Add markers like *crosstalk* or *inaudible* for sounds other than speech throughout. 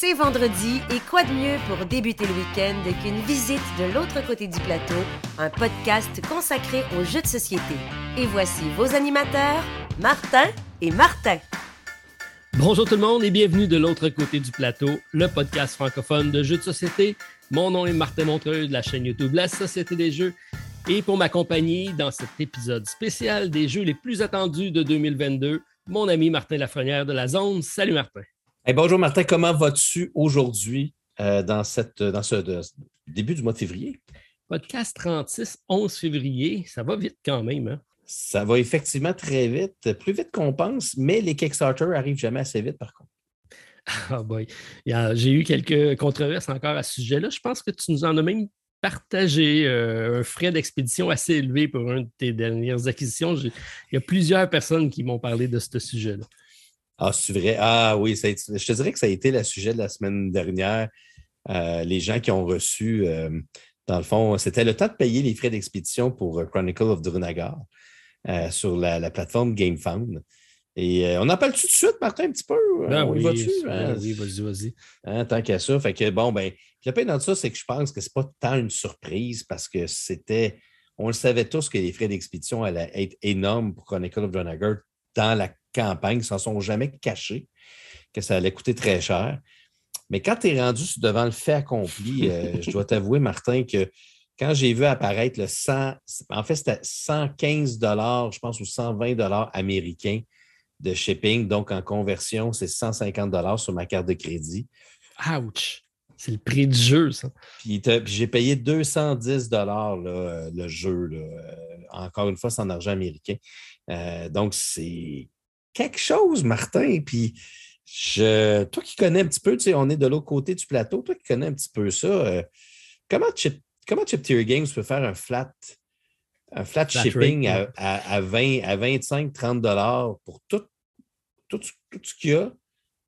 C'est vendredi et quoi de mieux pour débuter le week-end qu'une visite de l'autre côté du plateau, un podcast consacré aux jeux de société. Et voici vos animateurs, Martin et Martin. Bonjour tout le monde et bienvenue de l'autre côté du plateau, le podcast francophone de jeux de société. Mon nom est Martin Montreux de la chaîne YouTube La Société des Jeux. Et pour m'accompagner dans cet épisode spécial des jeux les plus attendus de 2022, mon ami Martin Lafrenière de la Zone. Salut Martin bonjour Martin, comment vas-tu aujourd'hui euh, dans, cette, dans ce début du mois de février? Podcast 36, 11 février, ça va vite quand même. Hein? Ça va effectivement très vite, plus vite qu'on pense, mais les Kickstarter arrivent jamais assez vite par contre. Ah boy, j'ai eu quelques controverses encore à ce sujet-là. Je pense que tu nous en as même partagé euh, un frais d'expédition assez élevé pour une de tes dernières acquisitions. Il y a plusieurs personnes qui m'ont parlé de ce sujet-là. Ah, c'est vrai? Ah oui, je te dirais que ça a été le sujet de la semaine dernière. Euh, les gens qui ont reçu, euh, dans le fond, c'était le temps de payer les frais d'expédition pour euh, Chronicle of Drunagar sur la, plateforme GameFound. Et on en parle tout de suite, Martin, un petit peu? Ben oui, ben oui vas-y, vas-y. Hein, tant qu'à ça. Fait que bon, ben, le pire dans ça, c'est que je pense que ce n'est pas tant une surprise parce que c'était. On le savait tous que les frais d'expédition allaient être énormes pour Chronicle of Drunagar dans la campagne, ils s'en sont jamais cachés, que ça allait coûter très cher. Mais quand tu es rendu devant le fait accompli, euh, *laughs* je dois t'avouer, Martin, que quand j'ai vu apparaître le 100, en fait, c'était 115 je pense, ou 120 américains de shipping. Donc, en conversion, c'est 150 sur ma carte de crédit. Ouch! C'est le prix du jeu, ça. Puis, j'ai payé 210 là, le jeu. Euh, encore une fois, c'est en argent américain. Euh, donc, c'est quelque chose, Martin. Puis, je, toi qui connais un petit peu, tu sais, on est de l'autre côté du plateau, toi qui connais un petit peu ça, euh, comment, Chip, comment Chip Tier Games peut faire un flat, un flat, shipping à, à, 20, à 25, 30 dollars pour tout, tout, ce qu'il y a?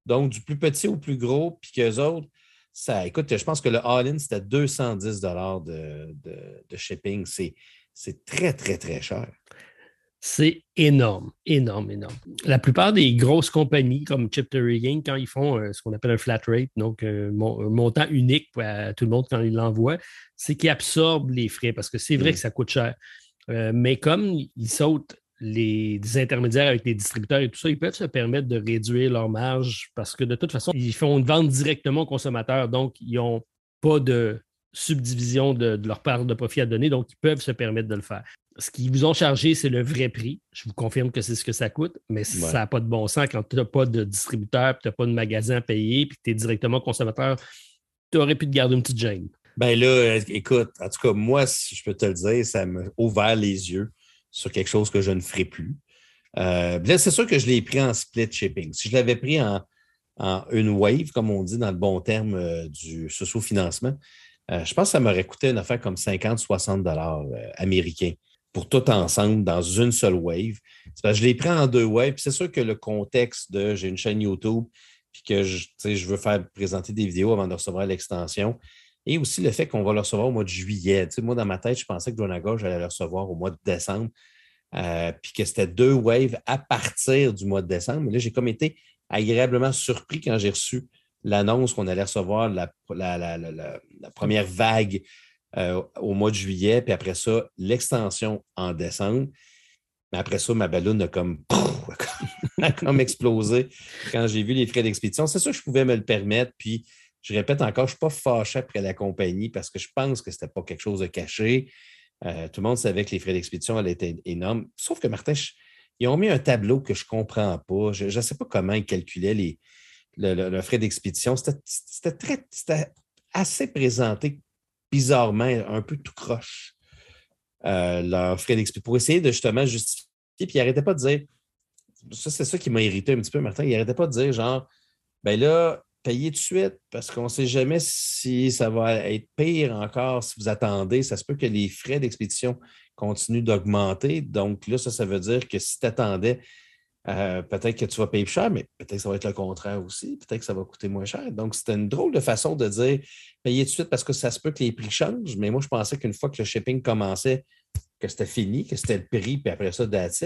Donc, du plus petit au plus gros, puis qu'eux autres, ça, écoute, je pense que le all-in, c'était 210 dollars de, de, de shipping. C'est très, très, très cher. C'est énorme, énorme, énorme. La plupart des grosses compagnies comme Chip Game, quand ils font euh, ce qu'on appelle un flat rate, donc euh, un montant unique à tout le monde quand ils l'envoient, c'est qu'ils absorbent les frais parce que c'est vrai mm. que ça coûte cher. Euh, mais comme ils sautent les, intermédiaires avec les distributeurs et tout ça, ils peuvent se permettre de réduire leur marge parce que de toute façon, ils font une vente directement aux consommateurs, donc ils n'ont pas de subdivision de, leur part de profit à donner, donc ils peuvent se permettre de le faire ce qu'ils vous ont chargé, c'est le vrai prix. Je vous confirme que c'est ce que ça coûte, mais ça n'a pas de bon sens quand tu n'as pas de distributeur, tu n'as pas de magasin à payer, puis tu es directement consommateur. Tu aurais pu te garder une petite gêne. Ben là, écoute, en tout cas, moi, si je peux te le dire, ça m'a ouvert les yeux sur quelque chose que je ne ferai plus. Euh, là, c'est sûr que je l'ai pris en split shipping. Si je l'avais pris en, une wave, comme on dit dans le bon terme euh, du socio-financement, euh, je pense que ça m'aurait coûté une affaire comme 50-60 dollars américains pour tout ensemble dans une seule wave. je les prends en deux waves. C'est sûr que le contexte de j'ai une chaîne YouTube puis que je, veux faire présenter des vidéos avant de recevoir l'extension. Et aussi le fait qu'on va le recevoir au mois de juillet. moi, dans ma tête, je pensais que Dronaga, j'allais le recevoir au mois de décembre. Euh, puis que c'était deux waves à partir du mois de décembre. Mais là, j'ai comme été agréablement surpris quand j'ai reçu l'annonce qu'on allait recevoir la première vague euh, au mois de juillet, puis après ça, l'extension en décembre. Mais après ça, ma ballonne a comme, *laughs* comme explosé quand j'ai vu les frais d'expédition. C'est sûr que je pouvais me le permettre. Puis, je répète encore, je ne suis pas fâché après la compagnie parce que je pense que ce n'était pas quelque chose de caché. Euh, tout le monde savait que les frais d'expédition allaient être énormes. Sauf que Martin, ils ont mis un tableau que je ne comprends pas. Je ne sais pas comment ils calculaient les, le, frais d'expédition. C'était très assez présenté bizarrement un peu tout croche euh, leur frais d'expédition pour essayer de justement justifier. Puis il n'arrêtait pas de dire, ça c'est ça qui m'a irrité un petit peu, Martin, il n'arrêtait pas de dire genre, ben là, payez de suite parce qu'on ne sait jamais si ça va être pire encore si vous attendez. Ça se peut que les frais d'expédition continuent d'augmenter. Donc là, ça, ça veut dire que si tu attendais euh, peut-être que tu vas payer plus cher, mais peut-être que ça va être le contraire aussi. Peut-être que ça va coûter moins cher. Donc, c'était une drôle de façon de dire payer tout de suite parce que ça se peut que les prix changent. Mais moi, je pensais qu'une fois que le shipping commençait, que c'était fini, que c'était le prix, puis après ça, that's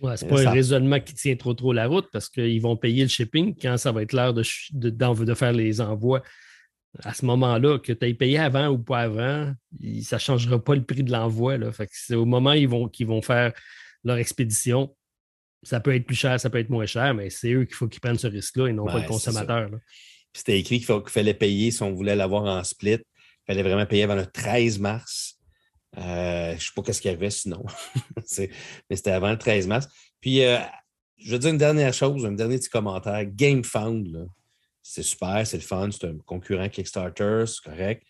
Ouais, c'est pas un raisonnement qui tient trop trop la route parce qu'ils vont payer le shipping quand ça va être l'heure de, de, de, faire les envois. À ce moment-là, que tu aies payé avant ou pas avant, ça ne changera pas le prix de l'envoi. C'est au moment qu'ils vont faire leur expédition. Ça peut être plus cher, ça peut être moins cher, mais c'est eux qu'il faut qu'ils prennent ce risque-là et non pas le consommateur. C'était écrit qu'il fallait payer si on voulait l'avoir en split. Il fallait vraiment payer avant le 13 mars. Euh, je ne sais pas ce qu'il y avait sinon. *laughs* mais c'était avant le 13 mars. Puis, euh, je veux dire une dernière chose, un dernier petit commentaire. GameFound, c'est super, c'est le fun, c'est un concurrent Kickstarter, c'est correct.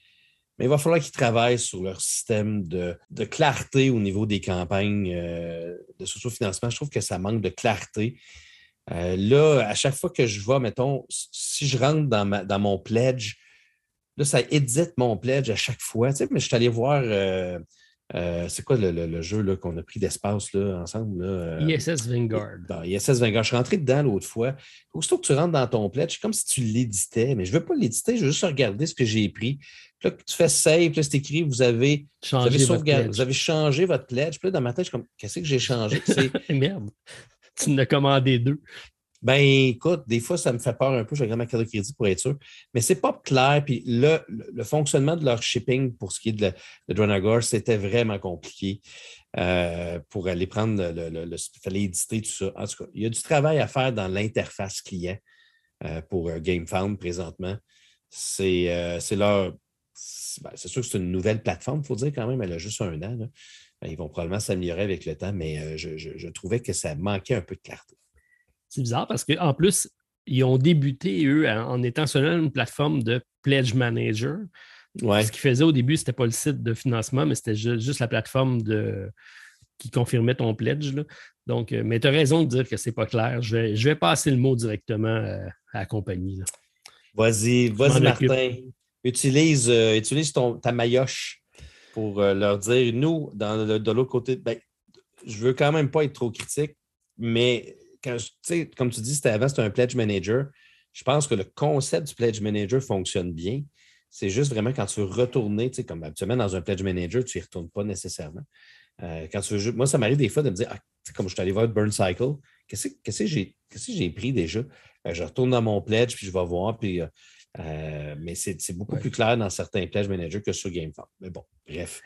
Mais il va falloir qu'ils travaillent sur leur système de, clarté au niveau des campagnes euh, de socio-financement. Je trouve que ça manque de clarté. là, à chaque fois que je vois, mettons, si je rentre dans, dans mon pledge, Là, ça édite mon pledge à chaque fois. Tu sais, mais je suis allé voir. Euh, euh, c'est quoi le, jeu qu'on a pris d'espace ensemble? Là, euh, ISS Vanguard. ISS Vanguard. Je suis rentré dedans l'autre fois. Aussitôt que tu rentres dans ton pledge, c'est comme si tu l'éditais, mais je ne veux pas l'éditer, je veux juste regarder ce que j'ai pris. Puis là, tu fais save, puis là, c'est écrit, vous avez, changé vous avez, vous avez changé votre pledge. Puis là, dans ma tête, je suis comme, qu'est-ce que j'ai changé? *laughs* Merde, tu nous as commandé deux. Ben, écoute, des fois, ça me fait peur un peu. Je regarde ma carte de crédit pour être sûr. Mais c'est pas clair. Puis le, le, fonctionnement de leur shipping pour ce qui est de, de c'était vraiment compliqué euh, pour aller prendre le, le, fallait éditer tout ça. En tout cas, il y a du travail à faire dans l'interface client euh, pour euh, GameFound présentement. C'est leur. Ben, c'est sûr que c'est une nouvelle plateforme, il faut dire quand même. Elle a juste un an. Ben, ils vont probablement s'améliorer avec le temps, mais je, je trouvais que ça manquait un peu de clarté. C'est bizarre parce qu'en plus, ils ont débuté, eux, en étant seulement une plateforme de Pledge Manager. Ce qu'ils faisaient au début, ce n'était pas le site de financement, mais c'était juste la plateforme de, qui confirmait ton pledge. Donc, euh, mais tu as raison de dire que ce n'est pas clair. Je vais, passer le mot directement euh, à, la compagnie. Vas-y, vas-y, Martin. Utilise, euh, utilise ton, ta maillotche pour leur dire, nous, dans de l'autre côté, ben, je veux quand même pas être trop critique, mais comme tu dis, c'était avant, c'était un pledge manager. Je pense que le concept du pledge manager fonctionne bien. C'est juste vraiment quand tu veux retourner, comme habituellement dans un pledge manager, tu n'y retournes pas nécessairement. Euh, quand tu veux, moi, ça m'arrive des fois de me dire, ah, comme je suis allé voir Burn Cycle, qu'est-ce que j'ai pris déjà? Ben, je retourne dans mon pledge, puis je vais voir, puis, euh, euh, mais c'est beaucoup plus clair dans certains pledge managers que sur GameFound. Mais bon, bref.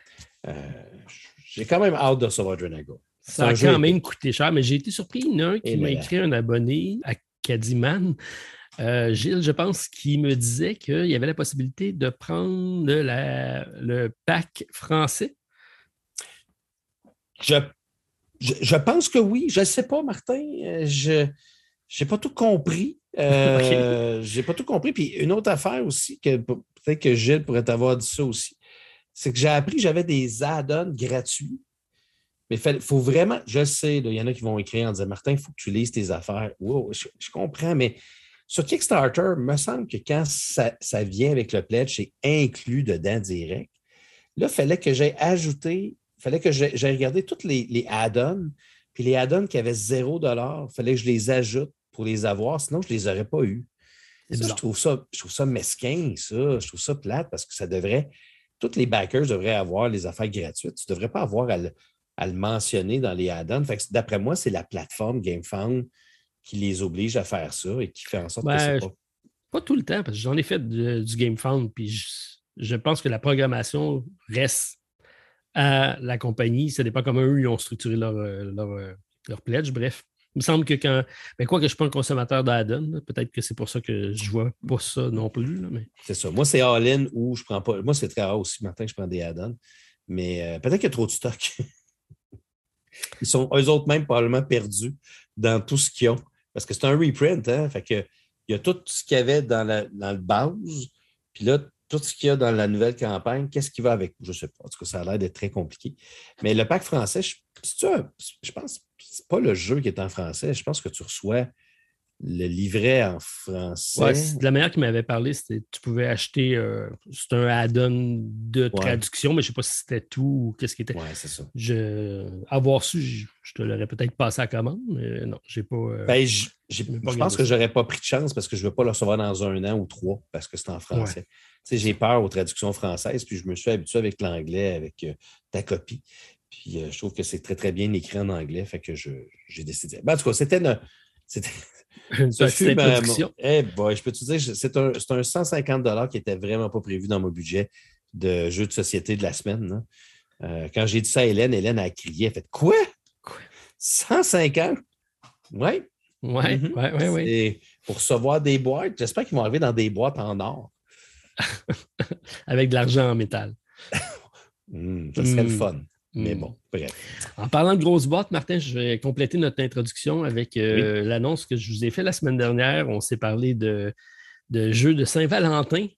j'ai quand même hâte de recevoir Drenago. Ça a quand même coûté cher, mais j'ai été surpris. Il y en a un qui m'a écrit un abonné à Cadiman. Euh, Gilles, je pense qu'il me disait qu'il y avait la possibilité de prendre le pack français. Je, je, pense que oui. Je ne sais pas, Martin. Euh, je n'ai pas tout compris. Euh, *laughs* Je n'ai pas tout compris. Puis une autre affaire aussi, que peut-être que Gilles pourrait t'avoir dit ça aussi, c'est que j'ai appris que j'avais des add-ons gratuits mais il faut vraiment, je sais, il y en a qui vont écrire en disant Martin, il faut que tu lises tes affaires. Wow, je, comprends, mais sur Kickstarter, il me semble que quand ça, vient avec le pledge, c'est inclus dedans direct. Là, il fallait que j'aie ajouté, il fallait que j'aie regardé tous les, les add-ons, puis les add-ons qui avaient 0 il fallait que je les ajoute pour les avoir, sinon je ne les aurais pas eus. je, trouve ça, je trouve ça mesquin, ça. Je trouve ça plate parce que ça devrait. Tous les backers devraient avoir les affaires gratuites. Tu ne devrais pas avoir à le, à le mentionner dans les add-ons. D'après moi, c'est la plateforme GameFound qui les oblige à faire ça et qui fait en sorte que c'est pas... pas... tout le temps, parce que j'en ai fait du GameFound, puis je, pense que la programmation reste à la compagnie. Ça dépend comment eux ils ont structuré leur, euh, euh, leur, pledge. Bref, il me semble que quand. Mais quoi que je ne suis pas un consommateur d'add-on, peut-être que c'est pour ça que je ne vois pas ça non plus. Mais... C'est ça. Moi, c'est all-in où je prends pas. Moi, c'est très rare aussi, Martin, que je prends des add-ons. Mais euh, peut-être qu'il y a trop de stock. *laughs* Ils sont eux autres même probablement perdus dans tout ce qu'ils ont. Parce que c'est un reprint, hein? Fait que, il y a tout ce qu'il y avait dans, la, dans le base, puis là, tout ce qu'il y a dans la nouvelle campagne, qu'est-ce qui va avec? Je ne sais pas. En tout cas, ça a l'air d'être très compliqué. Mais le pack français, je, je pense, c'est pas le jeu qui est en français. Je pense que tu reçois le livret en français. Ouais, de la manière qu'il m'avait parlé, c'était tu pouvais acheter euh, c'est un add-on de traduction, mais je ne sais pas si c'était tout ou qu'est-ce qui était. Oui, c'est ça. Je, avoir su, je, te l'aurais peut-être passé à commande, mais non, j'ai pas. Euh, ben, je pense que je n'aurais pas pris de chance parce que je ne veux pas le recevoir dans un an ou trois parce que c'est en français. J'ai peur aux traductions françaises, puis je me suis habitué avec l'anglais, avec euh, ta copie. Puis je trouve que c'est très, très bien écrit en anglais. Fait que j'ai décidé. Ben, en tout cas, c'était une. C'était. *laughs* Une petite introduction. Eh boy, je peux te dire, c'est un, un, 150 qui n'était vraiment pas prévu dans mon budget de jeu de société de la semaine. Euh, quand j'ai dit ça à Hélène, Hélène a crié, elle fait Quoi? 150? Oui. Oui, oui, oui. Pour recevoir des boîtes, j'espère qu'ils vont arriver dans des boîtes en or. *laughs* Avec de l'argent en métal. *laughs* Hmm, ça serait le hmm. fun. Mais hmm. bon, bref. En parlant de grosses boîtes, Martin, je vais compléter notre introduction avec euh, l'annonce que je vous ai faite la semaine dernière. On s'est parlé de, de jeux de Saint-Valentin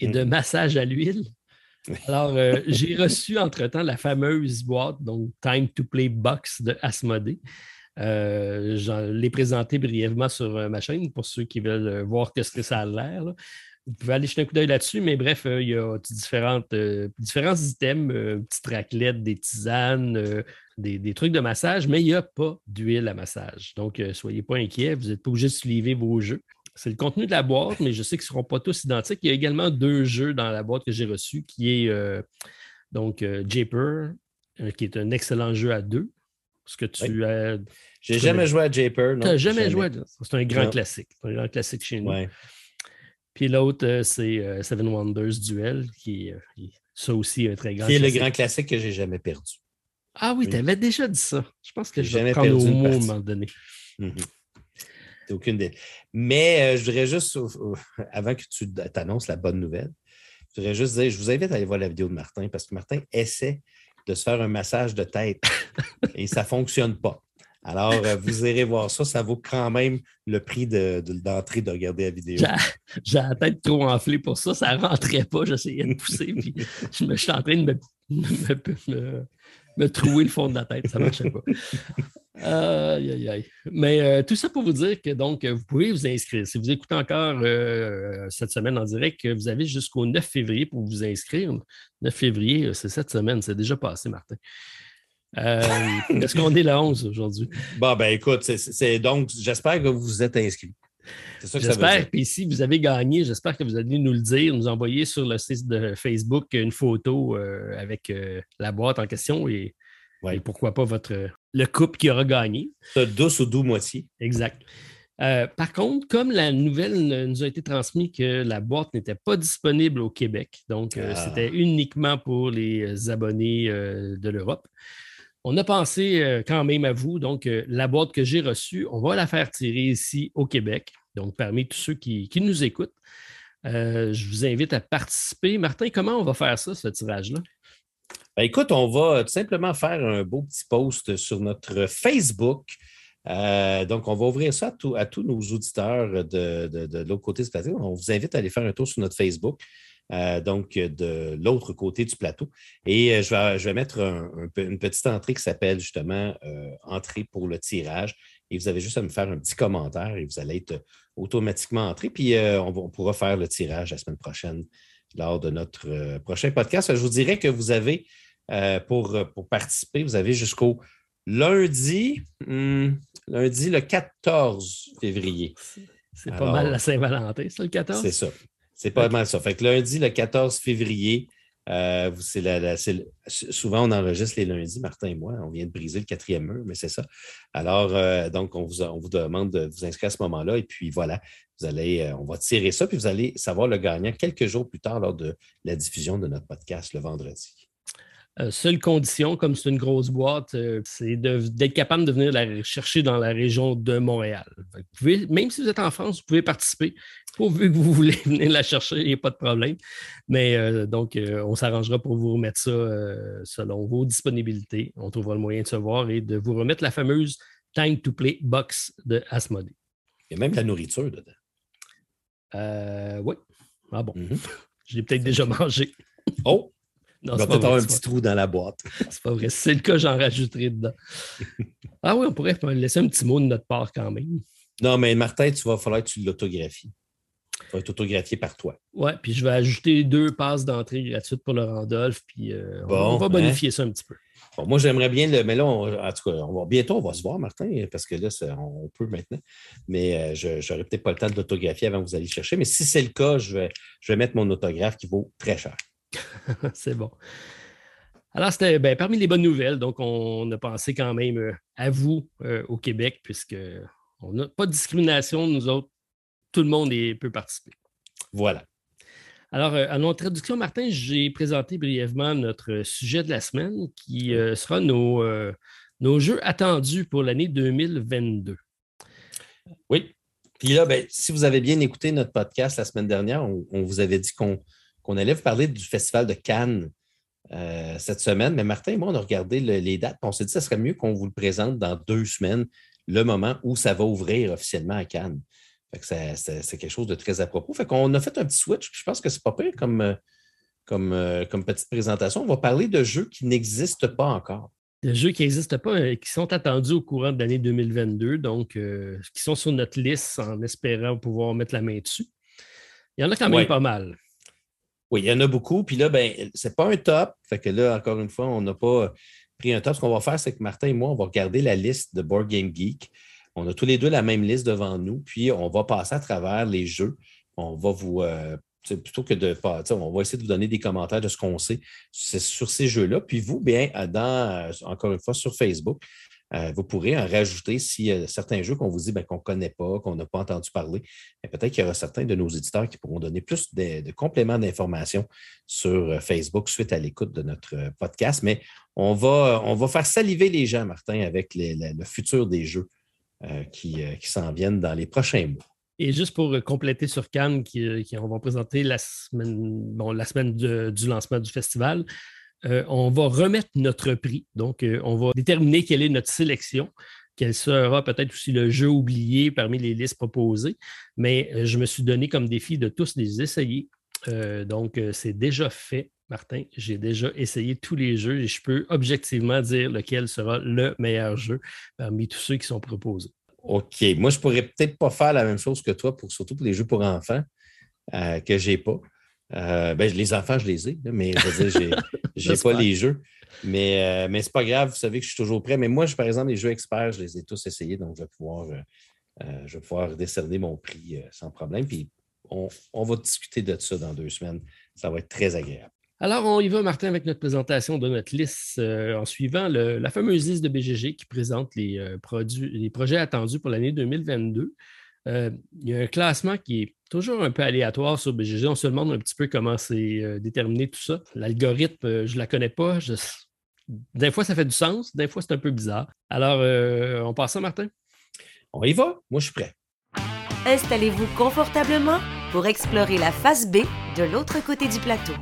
et de massage à l'huile. *laughs* Alors, euh, j'ai reçu entre-temps la fameuse boîte, donc Time to Play Box de Asmodee. Euh, je l'ai présenté brièvement sur ma chaîne pour ceux qui veulent voir ce que ça a l'air. Vous pouvez aller jeter un coup d'œil là-dessus, mais bref, il y a différentes, différents items, petites raclettes, des tisanes, des, trucs de massage, mais il n'y a pas d'huile à massage. Donc, soyez pas inquiets, vous n'êtes pas obligé de suivre vos jeux. C'est le contenu de la boîte, mais je sais qu'ils ne seront pas tous identiques. Il y a également deux jeux dans la boîte que j'ai reçu, qui est euh, donc euh, Japer, euh, qui est un excellent jeu à deux. Ce que tu as. J'ai jamais joué à Japer. Tu n'as jamais, joué à C'est un grand classique. C'est un grand classique chez nous. Puis l'autre, c'est Seven Wonders Duel, qui est ça aussi un très grand Qui est le grand classique que j'ai jamais perdu. Ah oui, tu avais déjà dit ça. Je pense que je vais prendre au mot à un moment donné. Mm-hmm aucune des... Mais euh, je voudrais juste, avant que tu t'annonces la bonne nouvelle, je voudrais juste dire, je vous invite à aller voir la vidéo de Martin parce que Martin essaie de se faire un massage de tête *laughs* et ça ne fonctionne pas. Alors, euh, vous irez voir ça. Ça vaut quand même le prix d'entrée de, de, regarder la vidéo. J'ai la tête trop enflée pour ça. Ça ne rentrait pas. J'essayais de pousser. Puis je, me, suis en train de me, me trouer le fond de la tête. Ça ne marchait pas. Aïe, aïe, aïe. Mais euh, tout ça pour vous dire que donc, vous pouvez vous inscrire. Si vous écoutez encore euh, cette semaine en direct, vous avez jusqu'au 9 février pour vous inscrire. 9 février, c'est cette semaine. C'est déjà passé, Martin. Est-ce qu'on est le 11 aujourd'hui? Bon, ben écoute, c'est donc, j'espère que vous vous êtes inscrit. J'espère. Puis si vous avez gagné, j'espère que vous allez nous le dire, nous envoyer sur le site de Facebook une photo avec la boîte en question et, pourquoi pas votre le couple qui aura gagné. douce ou doux moitié. Exact. Euh, par contre, comme la nouvelle nous a été transmise que la boîte n'était pas disponible au Québec, donc euh, ah. c'était uniquement pour les abonnés euh, de l'Europe, on a pensé quand même à vous. Donc, la boîte que j'ai reçue, on va la faire tirer ici au Québec. Donc, parmi tous ceux qui, nous écoutent, je vous invite à participer. Martin, comment on va faire ça, ce tirage-là? Ben, écoute, on va tout simplement faire un beau petit post sur notre Facebook. Euh, donc, on va ouvrir ça à, tous nos auditeurs de, l'autre côté du plateau. On vous invite à aller faire un tour sur notre Facebook, euh, donc de l'autre côté du plateau. Et euh, je, vais, mettre une petite entrée qui s'appelle justement Entrée pour le tirage. Et vous avez juste à me faire un petit commentaire et vous allez être automatiquement entré. Puis on pourra faire le tirage la semaine prochaine lors de notre prochain podcast. Je vous dirais que vous avez euh, pour, euh, pour participer. Vous avez jusqu'au lundi, hmm, lundi le 14 février. C'est pas mal la Saint-Valentin, ça, le 14? C'est ça. C'est pas mal ça. Fait que lundi, le 14 février, euh, souvent, on enregistre les lundis, Martin et moi. On vient de briser le quatrième mur, mais c'est ça. Alors, donc, on vous, on vous, demande de vous inscrire à ce moment-là. Et puis, voilà, vous allez, on va tirer ça, puis vous allez savoir le gagnant quelques jours plus tard lors de la diffusion de notre podcast le vendredi. Euh, seule condition, comme c'est une grosse boîte, euh, c'est d'être capable de venir la chercher dans la région de Montréal. même si vous êtes en France, vous pouvez participer. Pourvu que vous *laughs* voulez venir la chercher, il n'y a pas de problème. Mais euh, donc, on s'arrangera pour vous remettre ça selon vos disponibilités. On trouvera le moyen de se voir et de vous remettre la fameuse Time to Play box de Asmodee. Il y a même la nourriture dedans. oui. Ah bon. Mm-hmm. *laughs* Je l'ai peut-être déjà mangé. Oh! Non, Il va peut-être avoir un petit trou dans la boîte. *laughs* C'est pas vrai. Si c'est le cas, j'en rajouterai dedans. ah oui, on pourrait laisser un petit mot de notre part quand même. Non, mais Martin, tu vas falloir que tu l'autographies. Il va être autographié par toi. Oui, puis je vais ajouter deux passes d'entrée gratuites pour le Randolph, puis euh, on, va bonifier hein? ça un petit peu. Bon, moi, j'aimerais bien le. Mais là, en tout cas, on va, bientôt, on va se voir, Martin, parce que là, on peut maintenant. Mais euh, je n'aurai peut-être pas le temps de l'autographier avant que vous alliez chercher. Mais si c'est le cas, je vais, je vais mettre mon autographe qui vaut très cher. *laughs* c'est bon. Alors, c'était ben, parmi les bonnes nouvelles. Donc, on a pensé quand même euh, à vous euh, au Québec, puisqu'on n'a pas de discrimination, nous autres. Tout le monde peut participer. Voilà. Alors, à notre introduction, Martin, j'ai présenté brièvement notre sujet de la semaine qui sera nos, nos jeux attendus pour l'année 2022. Oui. Puis là, ben, si vous avez bien écouté notre podcast la semaine dernière, on, vous avait dit qu'on allait vous parler du Festival de Cannes euh, cette semaine. Mais Martin et moi, on a regardé les dates. On s'est dit que ce serait mieux qu'on vous le présente dans deux semaines, le moment où ça va ouvrir officiellement à Cannes. c'est quelque chose de très à propos. Fait qu'on a fait un petit switch. Je pense que c'est pas pire comme, euh, comme, euh, comme petite présentation. On va parler de jeux qui n'existent pas encore. Des jeux qui n'existent pas, qui sont attendus au courant de l'année 2022, donc qui sont sur notre liste en espérant pouvoir mettre la main dessus. Il y en a quand même pas mal. Oui, il y en a beaucoup. Puis là, ben, c'est pas un top. Fait que là, encore une fois, on n'a pas pris un top. Ce qu'on va faire, c'est que Martin et moi, on va regarder la liste de Board Game Geek. On a tous les deux la même liste devant nous, puis on va passer à travers les jeux. On va vous. Euh, plutôt que de. On va essayer de vous donner des commentaires de ce qu'on sait sur ces jeux-là. Puis vous, bien, dans, euh, encore une fois, sur Facebook, euh, vous pourrez en rajouter y a certains jeux qu'on vous dit ben, qu'on ne connaît pas, qu'on n'a pas entendu parler. Peut-être qu'il y aura certains de nos éditeurs qui pourront donner plus de, compléments d'informations sur euh, Facebook suite à l'écoute de notre euh, podcast. Mais on va, on va faire saliver les gens, Martin, avec le futur des jeux qui, s'en viennent dans les prochains mois. Et juste pour compléter sur Cannes, qui, on va présenter la semaine du lancement du festival, euh, on va remettre notre prix. Donc, euh, on va déterminer quelle est notre sélection, quel sera peut-être aussi le jeu oublié parmi les listes proposées. Mais euh, je me suis donné comme défi de tous les essayer. donc, c'est déjà fait. Martin, j'ai déjà essayé tous les jeux et je peux objectivement dire lequel sera le meilleur jeu parmi tous ceux qui sont proposés. OK. Moi, je pourrais peut-être pas faire la même chose que toi, pour, surtout pour les jeux pour enfants que je n'ai pas. Euh, ben, les enfants, je les ai, mais je veux dire, j'ai *laughs* pas les jeux. Mais, euh, mais ce n'est pas grave, vous savez que je suis toujours prêt. Mais moi, je, par exemple, les jeux experts, je les ai tous essayés, donc je vais pouvoir, euh, je vais pouvoir décerner mon prix sans problème. Puis on, va discuter de ça dans deux semaines. Ça va être très agréable. Alors, on y va, Martin, avec notre présentation de notre liste en suivant la fameuse liste de BGG qui présente les, produits, les projets attendus pour l'année 2022. Il y a un classement qui est toujours un peu aléatoire sur BGG. On se demande un petit peu comment c'est euh, déterminé tout ça. L'algorithme, euh, je ne la connais pas. Des fois, ça fait du sens, des fois, c'est un peu bizarre. Alors, euh, on passe à Martin? On y va. Moi, je suis prêt. Installez-vous confortablement pour explorer la face B de l'autre côté du plateau.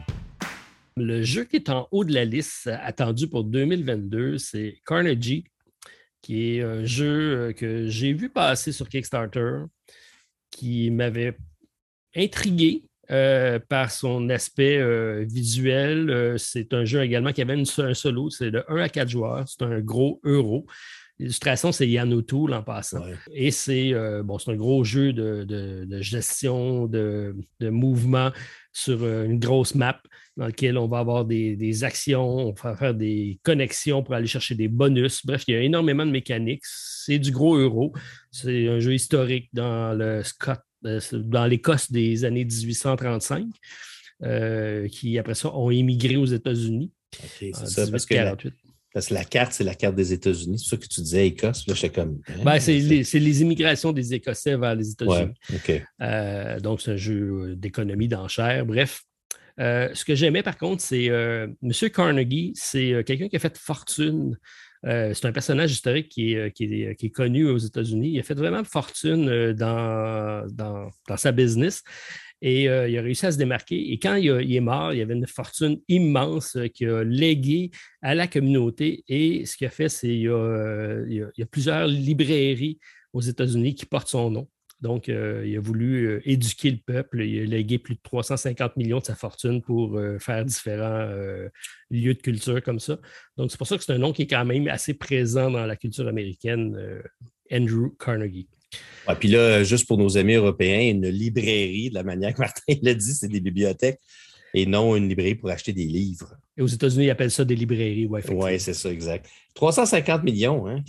Le jeu qui est en haut de la liste attendu pour 2022, c'est Carnegie, qui est un jeu que j'ai vu passer sur Kickstarter, qui m'avait intrigué euh, par son aspect euh, visuel. Euh, c'est un jeu également qui avait un solo, c'est de 1 à 4 joueurs. C'est un gros euro. L'illustration, c'est Yann O'Toole en passant. Et c'est bon, un gros jeu de, gestion, de, mouvement sur une grosse map dans lequel on va avoir des, des, actions, on va faire des connexions pour aller chercher des bonus. Bref, il y a énormément de mécaniques. C'est du gros euro. C'est un jeu historique dans le Scott euh, dans l'Écosse des années 1835, euh, qui après ça ont émigré aux États-Unis. c'est ça, parce que, la, carte, c'est la carte des États-Unis. C'est ça que tu disais, Écosse. Là, comme. Hein, ben, c'est les, immigrations des Écossais vers les États-Unis. Euh, donc, c'est un jeu d'économie d'enchères. Bref, ce que j'aimais par contre, c'est M. Carnegie, c'est quelqu'un qui a fait fortune euh, c'est un personnage historique qui est, connu aux États-Unis. Il a fait vraiment fortune euh, dans, sa business et euh, il a réussi à se démarquer. Et quand il, est mort, il y avait une fortune immense qu'il a léguée à la communauté. Et ce qu'il a fait, c'est qu'il y, a plusieurs librairies aux États-Unis qui portent son nom. Donc, euh, il a voulu euh, éduquer le peuple. Il a légué plus de 350 millions de sa fortune pour euh, faire différents lieux de culture comme ça. Donc, c'est pour ça que c'est un nom qui est quand même assez présent dans la culture américaine, Andrew Carnegie. Et puis là, juste pour nos amis européens, une librairie, de la manière que *laughs* Martin l'a dit, c'est des bibliothèques et non une librairie pour acheter des livres. Et aux États-Unis, ils appellent ça des librairies, oui. Oui, c'est ça, exact. 350 millions hein,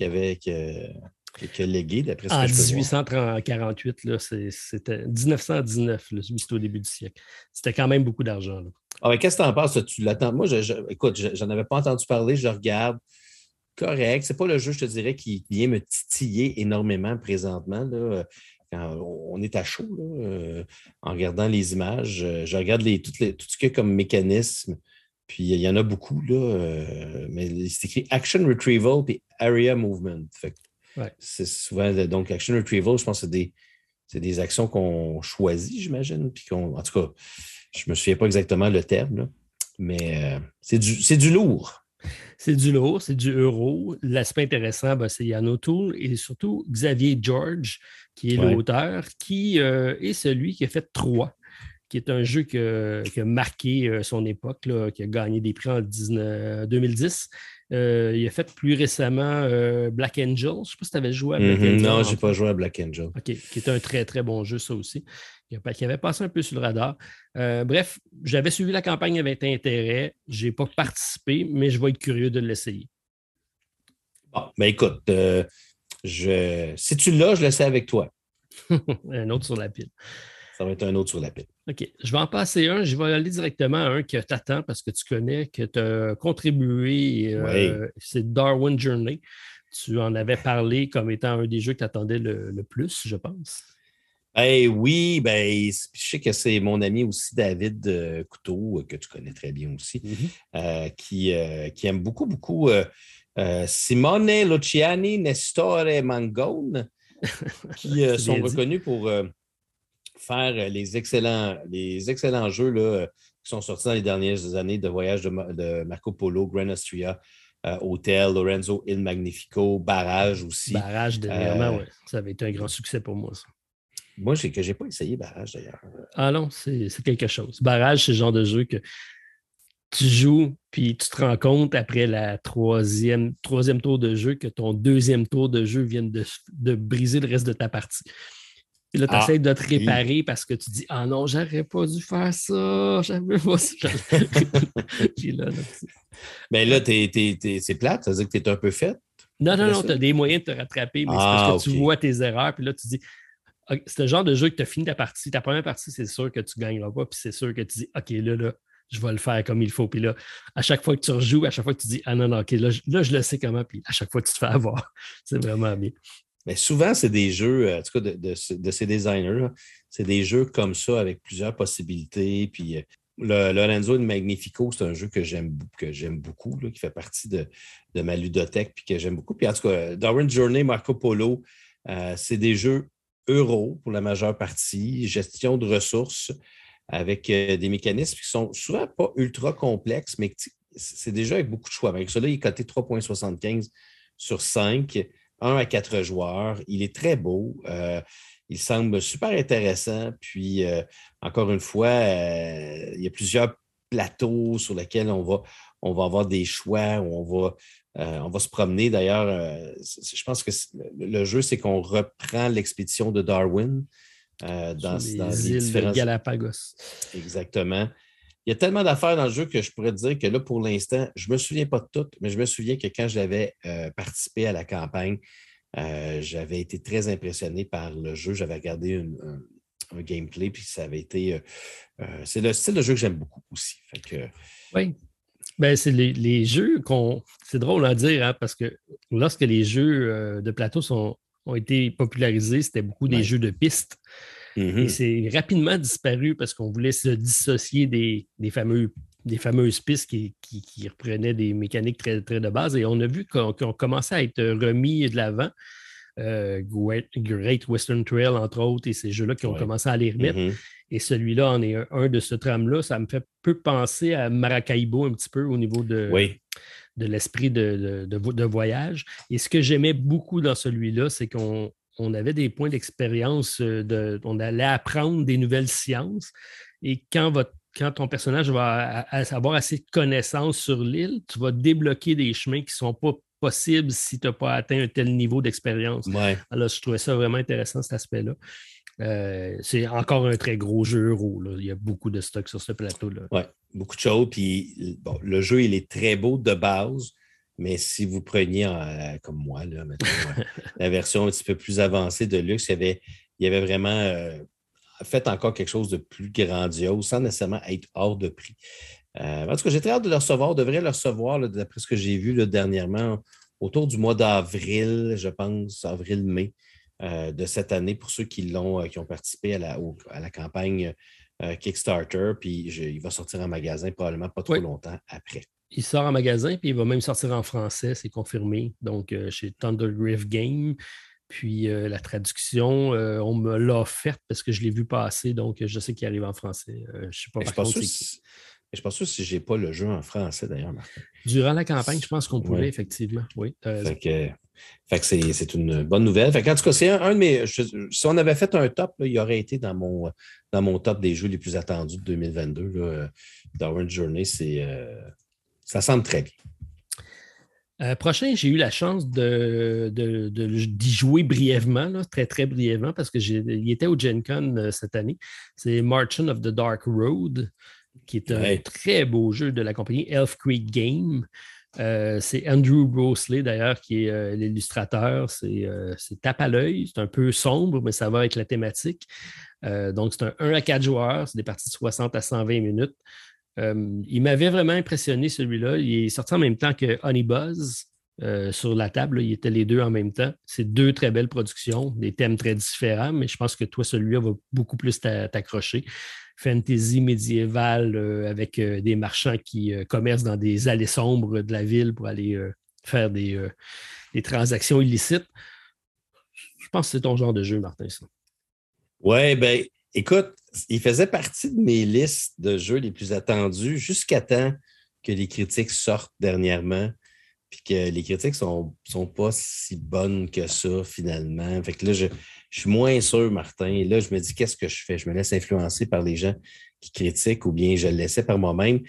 Quelques légués, d'après ce En que je peux voir? 1848, là, c'est- c'était 1919, là, c'était au début du siècle. C'était quand même beaucoup d'argent. là. Ah ouais, Qu'est-ce que tu en penses? Tu l'attends? Moi, je, je- écoute, je- j'en avais pas entendu parler, je regarde. Correct. C'est pas le jeu, je te dirais, qui vient me titiller énormément présentement. Là, quand on est à chaud là, euh, en regardant les images. Euh, Je regarde les, toutes les- tout ce qu'il y a comme mécanisme. Puis il y en a beaucoup, là, euh, mais c'est écrit Action Retrieval puis Area Movement. Fait que Ouais. C'est souvent, donc Action Retrieval, je pense que c'est des, actions qu'on choisit, j'imagine. Puis qu'on, en tout cas, je ne me souviens pas exactement le terme, là, mais euh, c'est du, lourd. C'est du lourd, c'est du euro. L'aspect intéressant, ben, c'est Yann O'Toole et surtout Xavier George, qui est Ouais. l'auteur, qui euh, est celui qui a fait Trois, qui est un jeu qui a marqué euh, son époque, là, qui a gagné des prix en 19 2010. Euh, il a fait plus récemment euh, Black Angel. Je ne sais pas si tu avais joué à Black Mhm. Angel. Non, je n'ai pas joué à Black Angel. OK, qui est un très, très bon jeu, ça aussi, qui avait passé un peu sur le radar. Euh, bref, j'avais suivi la campagne avec intérêt. Je n'ai pas participé, mais je vais être curieux de l'essayer. Bon, ben écoute, euh, je, si tu l'as, je le sais avec toi. *laughs* un autre sur la pile. Ça va être un autre sur la pile. OK. Je vais en passer un. Je vais aller directement à un que tu attends parce que tu connais, que tu as contribué. euh, C'est Darwin Journey. Tu en avais parlé comme étant un des jeux que tu attendais le, le plus, je pense. Eh oui, ben, je sais que c'est mon ami aussi, David euh, Couteau, euh, que tu connais très bien aussi, euh, qui, euh, qui aime beaucoup, beaucoup Simone Luciani, Nestore Mangone, *laughs* qui sont reconnus pour faire les excellents, les excellents jeux là, euh, qui sont sortis dans les dernières années de voyage de, Ma- de Marco Polo, Grand Astria, euh, Hotel, Lorenzo Il Magnifico, Barrage aussi. Barrage, dernièrement, Euh, ouais. Ça avait été un grand succès pour moi, ça. Moi, j'ai que j'ai pas essayé Barrage d'ailleurs. Ah non, c'est c'est quelque chose. Barrage, c'est le genre de jeu que tu joues, puis tu te rends compte après la troisième, troisième tour de jeu que ton deuxième tour de jeu vient de, de briser le reste de ta partie. Puis là, tu Ah, essaies de te réparer parce que tu dis Ah non, j'aurais pas dû faire ça. *laughs* J'avais pas ça. *laughs* Puis là, là, Mais là, c'est plate, ça veut dire que tu es un peu fait. Non, non, non, tu as des moyens de te rattraper, mais Ah, c'est parce que ok. tu vois tes erreurs, puis là, tu dis c'est le genre de jeu que tu as fini ta partie. Ta première partie, c'est sûr que tu ne gagneras pas, puis c'est sûr que tu dis OK, là, là, je vais le faire comme il faut. Puis là, à chaque fois que tu rejoues, à chaque fois que tu dis Ah non, non, OK, là, je, là, je le sais comment, puis à chaque fois, tu te fais avoir. *laughs* C'est vraiment bien. Mais souvent, c'est des jeux, euh, en tout cas, de, de ce- de ces designers, c'est des jeux comme ça avec plusieurs possibilités. Puis euh, le Lorenzo de Magnifico, c'est un jeu que j'aime que j'aime beaucoup, là, qui fait partie de, de ma ludothèque, puis que j'aime beaucoup. Puis en tout cas, Darwin Journey, Marco Polo, euh, c'est des jeux euros pour la majeure partie, gestion de ressources avec euh, des mécanismes qui sont souvent pas ultra complexes, mais c'est déjà avec beaucoup de choix. Avec cela, il est coté 3,75 sur 5, 1 à 4 joueurs. Il est très beau. euh, il semble super intéressant. Puis, euh, encore une fois, euh, il y a plusieurs plateaux sur lesquels on va, on va avoir des choix, où on va, on va se promener. D'ailleurs, je pense que le, jeu, c'est qu'on reprend l'expédition de Darwin dans, les dans les îles différents Galapagos. Exactement. Il y a tellement d'affaires dans le jeu que je pourrais te dire que là, pour l'instant, je ne me souviens pas de toutes, mais je me souviens que quand j'avais euh, participé à la campagne, euh, j'avais été très impressionné par le jeu. J'avais regardé une- un, un gameplay, puis ça avait été. euh, euh, c'est le style de jeu que j'aime beaucoup aussi. Fait que, Oui. Ben, c'est les, les jeux qu'on. C'est drôle à dire, hein, parce que lorsque les jeux euh, de plateau sont, ont été popularisés, c'était beaucoup des jeux de pistes. Mhm. Et c'est rapidement disparu parce qu'on voulait se dissocier des, des, fameux, des fameuses pistes qui, qui- qui reprenaient des mécaniques très, très de base. Et on a vu qu'on qu'on commençait à être remis de l'avant. Euh, Great, Western Trail, entre autres, et ces jeux-là qui ont Ouais. commencé à les remettre. Mhm. Et celui-là en est un, un de ce tram-là. Ça me fait peu penser à Maracaibo un petit peu au niveau de, Oui. de l'esprit de, de voyage. Et ce que j'aimais beaucoup dans celui-là, c'est qu'on on avait des points d'expérience, euh, de, on allait apprendre des nouvelles sciences. Et quand, votre, quand ton personnage va avoir assez de connaissances sur l'île, tu vas débloquer des chemins qui ne sont pas possibles si tu n'as pas atteint un tel niveau d'expérience. Ouais. Alors, je trouvais ça vraiment intéressant, cet aspect-là. Euh, c'est encore un très gros jeu euro. là. Il y a beaucoup de stock sur ce plateau-là. Ouais, beaucoup de choses. Puis bon, le jeu, il est très beau de base, Mais si vous preniez, comme moi, *laughs* la version un petit peu plus avancée de luxe, il y avait, il y avait vraiment fait encore quelque chose de plus grandiose sans nécessairement être hors de prix. Euh, en tout cas, j'ai très hâte de le recevoir. On devrait le recevoir, d'après ce que j'ai vu dernièrement, autour du mois d'avril, je pense, avril-mai euh, de cette année, pour ceux qui, l'ont, euh, qui ont participé à la, à la campagne Kickstarter. Puis il va sortir en magasin probablement pas trop longtemps après. Il sort en magasin, puis il va même sortir en français, c'est confirmé. Donc, chez Thunder Griff Game. Puis la traduction, on me l'a offerte parce que je l'ai vu passer, donc je sais qu'il arrive en français. je ne sais pas par contre, je pas sûr si je n'ai pas le jeu en français, d'ailleurs, Martin. Durant la campagne, je pense qu'on pourrait, effectivement. Oui. Fait que, c'est une bonne nouvelle. Fait en tout cas, c'est un, de mes. si on avait fait un top, il aurait été dans mon, dans mon top des jeux les plus attendus de 2022. Là, Darwin Journey, c'est, euh, ça semble très bien. Euh, prochain, j'ai eu la chance de, d'y jouer brièvement, très très brièvement, parce que il était au Gen Con euh, cette année. C'est Marchand of the Dark Road qui est un très beau jeu de la compagnie Elf Creek Game. Euh, c'est Andrew Brosley, d'ailleurs, qui est l'illustrateur. C'est tape à l'œil. C'est un peu sombre, mais ça va avec la thématique. donc, c'est un 1 à 4 joueurs. C'est des parties de 60 à 120 minutes. Il m'avait vraiment impressionné, celui-là. Il est sorti en même temps que Honey Buzz. sur la table, il était les deux en même temps. C'est deux très belles productions, des thèmes très différents, mais je pense que toi, celui-là va beaucoup plus t'accrocher fantasy médiévale euh, avec euh, des marchands qui euh, commercent dans des allées sombres de la ville pour aller faire des, transactions illicites. Je pense que c'est ton genre de jeu, Martin. Oui, ben, écoute, il faisait partie de mes listes de jeux les plus attendus jusqu'à temps que les critiques sortent dernièrement puis que les critiques sont, sont pas si bonnes que ça, finalement. Fait que là, je, suis moins sûr, Martin. là, je me dis, qu'est-ce que je fais? Je me laisse influencer par les gens qui critiquent ou bien je le laissais par moi-même.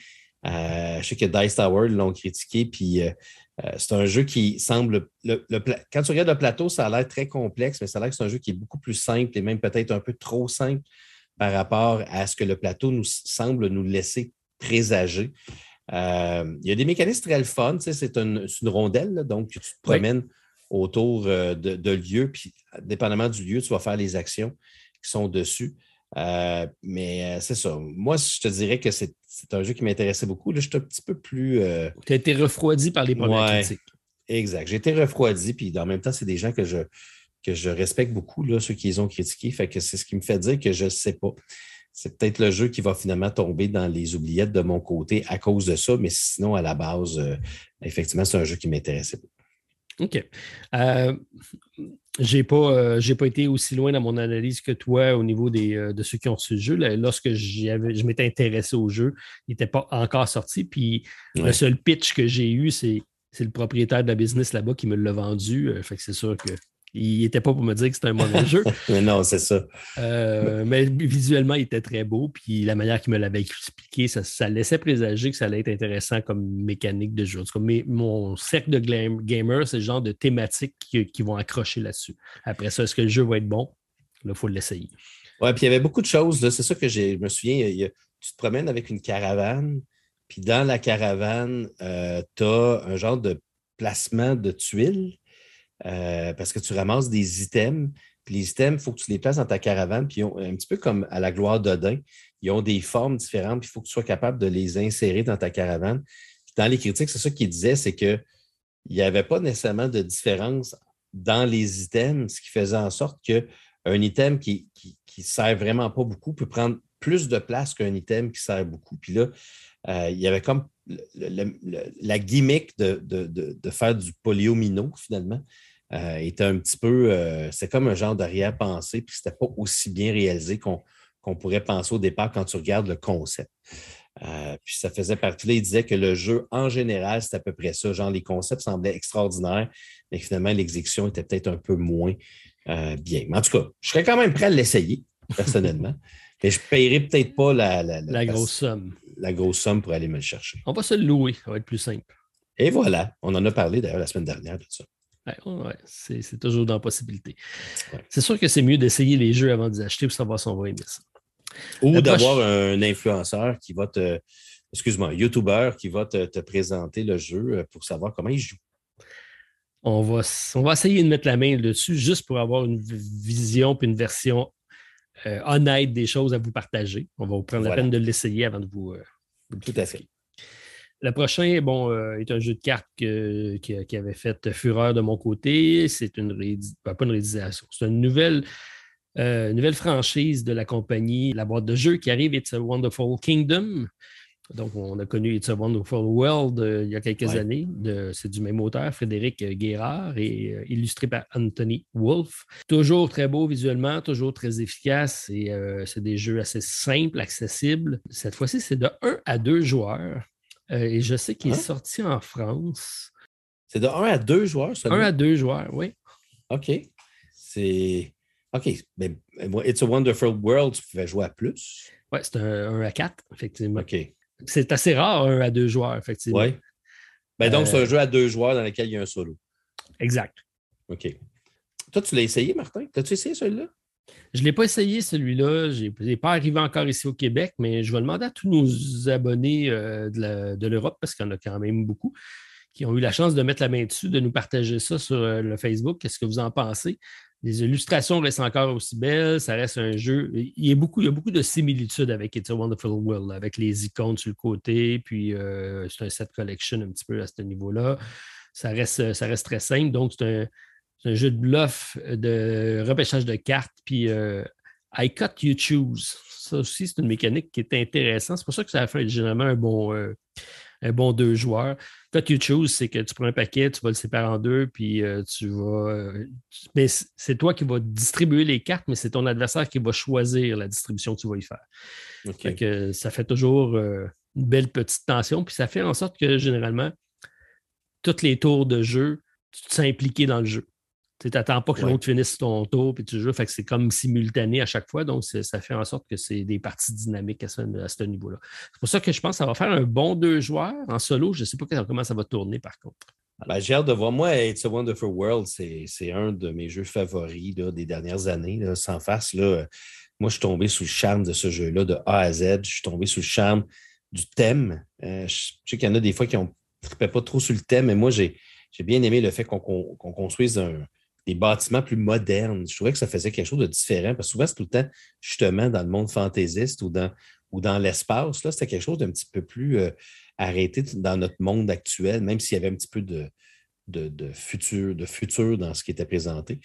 Euh, je sais que Dice Tower l'ont critiqué, puis euh, euh, c'est un jeu qui semble. Le, quand tu regardes le plateau, ça a l'air très complexe, mais ça a l'air que c'est un jeu qui est beaucoup plus simple et même peut-être un peu trop simple par rapport à ce que le plateau nous semble nous laisser présager. Euh, il y a des mécanismes très fun. c'est une, rondelle, donc tu te promènes autour euh, de, lieux, puis dépendamment du lieu, tu vas faire les actions qui sont dessus. Euh, mais c'est ça. Moi, je te dirais que c'est un jeu qui m'intéressait beaucoup. Là, je suis un petit peu plus. Tu as été refroidi par les premières critiques. Exact. J'ai été refroidi, puis en même temps, c'est des gens que je, que je respecte beaucoup, là, ceux qui les ont critiqués. Fait que c'est ce qui me fait dire que je ne sais pas c'est peut-être le jeu qui va finalement tomber dans les oubliettes de mon côté à cause de ça, mais sinon, à la base, euh, effectivement, c'est un jeu qui m'intéressait OK. Euh, je n'ai pas, euh, pas été aussi loin dans mon analyse que toi au niveau des, de ceux qui ont reçu le jeu. lorsque je m'étais intéressé au jeu, il n'était pas encore sorti. Puis le seul pitch que j'ai eu, c'est le propriétaire de la business là-bas qui me l'a vendu. fait que c'est sûr que il n'était pas pour me dire que c'était un mauvais *laughs* jeu. mais non, c'est ça. Euh, mais visuellement, il était très beau. Puis la manière qu'il me l'avait expliqué, ça, laissait présager que ça allait être intéressant comme mécanique de jeu. mais mon cercle de gamers, c'est le genre de thématiques qui, vont accrocher là-dessus. Après ça, est-ce que le jeu va être bon? Là, il faut l'essayer. Oui, puis il y avait beaucoup de choses. C'est ça que je me souviens. tu te promènes avec une caravane. Puis dans la caravane, euh, tu as un genre de placement de tuiles euh, parce que tu ramasses des items. Puis les items, il faut que tu les places dans ta caravane. Puis ont, un petit peu comme à la gloire d'Odin, ils ont des formes différentes. Puis il faut que tu sois capable de les insérer dans ta caravane. Dans les critiques, c'est ça qu'ils disaient, c'est qu'il n'y avait pas nécessairement de différence dans les items, ce qui faisait en sorte qu'un item qui ne sert vraiment pas beaucoup peut prendre plus de place qu'un item qui sert beaucoup. Puis là, euh, il y avait comme la gimmick de, faire du polyomino, finalement, euh, était un petit peu. Euh, c'est comme un genre d'arrière-pensée, puis c'était pas aussi bien réalisé qu'on pourrait penser au départ quand tu regardes le concept. puis ça faisait partie. Là, il disait que le jeu, en général, c'est à peu près ça. Genre, les concepts semblaient extraordinaires, mais finalement, l'exécution était peut-être un peu moins bien. Mais en tout cas, je serais quand même prêt à l'essayer, personnellement. *laughs* mais je ne paierai peut-être pas la, la grosse somme la grosse somme pour aller me le chercher. On va se le louer, ça va être plus simple. Et voilà, on en a parlé d'ailleurs la semaine dernière de ça. Ouais, c'est toujours dans la possibilité. C'est sûr que c'est mieux d'essayer les jeux avant de les acheter pour savoir si on va aimer ça. Ou d'avoir un influenceur qui va te, excuse-moi, un YouTuber qui va te, présenter le jeu pour savoir comment il joue. On va, on va essayer de mettre la main dessus juste pour avoir une vision et une version honnête des choses à vous partager. On va vous prendre la peine de l'essayer avant de vous. Tout à fait. Le prochain, bon, euh, est un jeu de cartes qui, avait fait fureur de mon côté. C'est une ben, pas une réalisation, c'est une nouvelle, euh, nouvelle franchise de la compagnie, la boîte de jeux qui arrive, It's a Wonderful Kingdom. Donc, on a connu It's a Wonderful World euh, il y a quelques années. c'est du même auteur, Frédéric Guérard, et illustré par Anthony Wolf. Toujours très beau visuellement, toujours très efficace. Et c'est des jeux assez simples, accessibles. Cette fois-ci, c'est de 1 à 2 joueurs. Euh, et je sais qu'il est hein? sorti en France. C'est de 1 à 2 joueurs, ça? 1 à 2 joueurs, oui. OK. C'est. OK. Mais, It's a Wonderful World, tu pouvais jouer à plus? Oui, c'est un 1 à 4, effectivement. OK. C'est assez rare, 1 à 2 joueurs, effectivement. Oui. Ben, donc, c'est un euh, jeu à 2 joueurs dans lequel il y a un solo. Exact. OK. Toi, tu l'as essayé, Martin? T'as-tu essayé celui-là? Je ne l'ai pas essayé, celui-là. Je n'ai pas arrivé encore ici au Québec, mais je vais demander à tous nos abonnés euh, de l'Europe, parce qu'il y en a quand même beaucoup, qui ont eu la chance de mettre la main dessus, de nous partager ça sur euh, le Facebook. Qu'est-ce que vous en pensez? Les illustrations restent encore aussi belles, ça reste un jeu. Il y a beaucoup, de similitudes avec It's a Wonderful World, avec les icônes sur le côté, puis euh, c'est un set collection un petit peu à ce niveau-là. Ça reste, ça reste très simple, donc c'est un, c'est un jeu de bluff, euh, de repêchage de cartes, puis euh, I cut, you choose. Ça aussi, c'est une mécanique qui est intéressante. C'est pour ça que ça a fait généralement un bon, euh, un bon deux joueurs. Cut, you choose, c'est que tu prends un paquet, tu vas le séparer en deux, puis tu vas. mais c'est toi qui vas distribuer les cartes, mais c'est ton adversaire qui va choisir la distribution que tu vas y faire. que ça fait toujours une belle petite tension, puis ça fait en sorte que généralement, tous les tours de jeu, tu te sens impliqué dans le jeu. Tu n'attends pas que l'autre finisse ton tour puis tu joues. Fait que c'est comme simultané à chaque fois. Donc, ça fait en sorte que c'est des parties dynamiques à ce, niveau-là. C'est pour ça que je pense que ça va faire un bon deux joueurs en solo. Je ne sais pas comment ça va tourner par contre. Ben, j'ai hâte de voir. Moi, It's a Wonderful World, c'est un de mes jeux favoris des dernières années. sans face, là, moi, je suis tombé sous le charme de ce jeu-là de A à Z. Je suis tombé sous le charme du thème. Euh, je sais qu'il y en a des fois qui ne trippaient pas trop sur le thème, mais moi, j'ai bien aimé le fait qu'on construise un, des bâtiments plus modernes. Je trouvais que ça faisait quelque chose de différent parce que souvent, c'est tout le temps justement dans le monde fantaisiste ou dans, ou dans l'espace. Là, c'était quelque chose d'un petit peu plus euh, arrêté dans notre monde actuel, même s'il y avait un petit peu de, de, futur, de futur dans ce qui était présenté.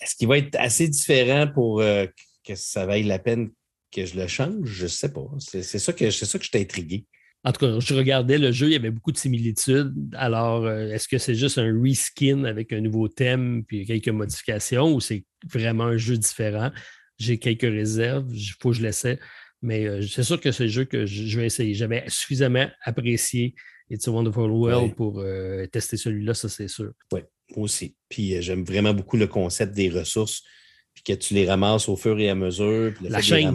Est-ce qu'il va être assez différent pour euh, que ça vaille la peine que je le change? Je ne sais pas. C'est ça que, ça que intrigué. En tout cas, je regardais le jeu, il y avait beaucoup de similitudes. Alors, euh, est-ce que c'est juste un reskin avec un nouveau thème puis quelques modifications ou c'est vraiment un jeu différent? J'ai quelques réserves, il faut que je l'essaie. Mais euh, c'est sûr que c'est le jeu que je vais essayer. J'avais suffisamment apprécié It's a Wonderful World pour euh, tester celui-là, ça c'est sûr. Oui, moi aussi. Puis j'aime vraiment beaucoup le concept des ressources puis que tu les ramasses au fur et à mesure. la chaîne.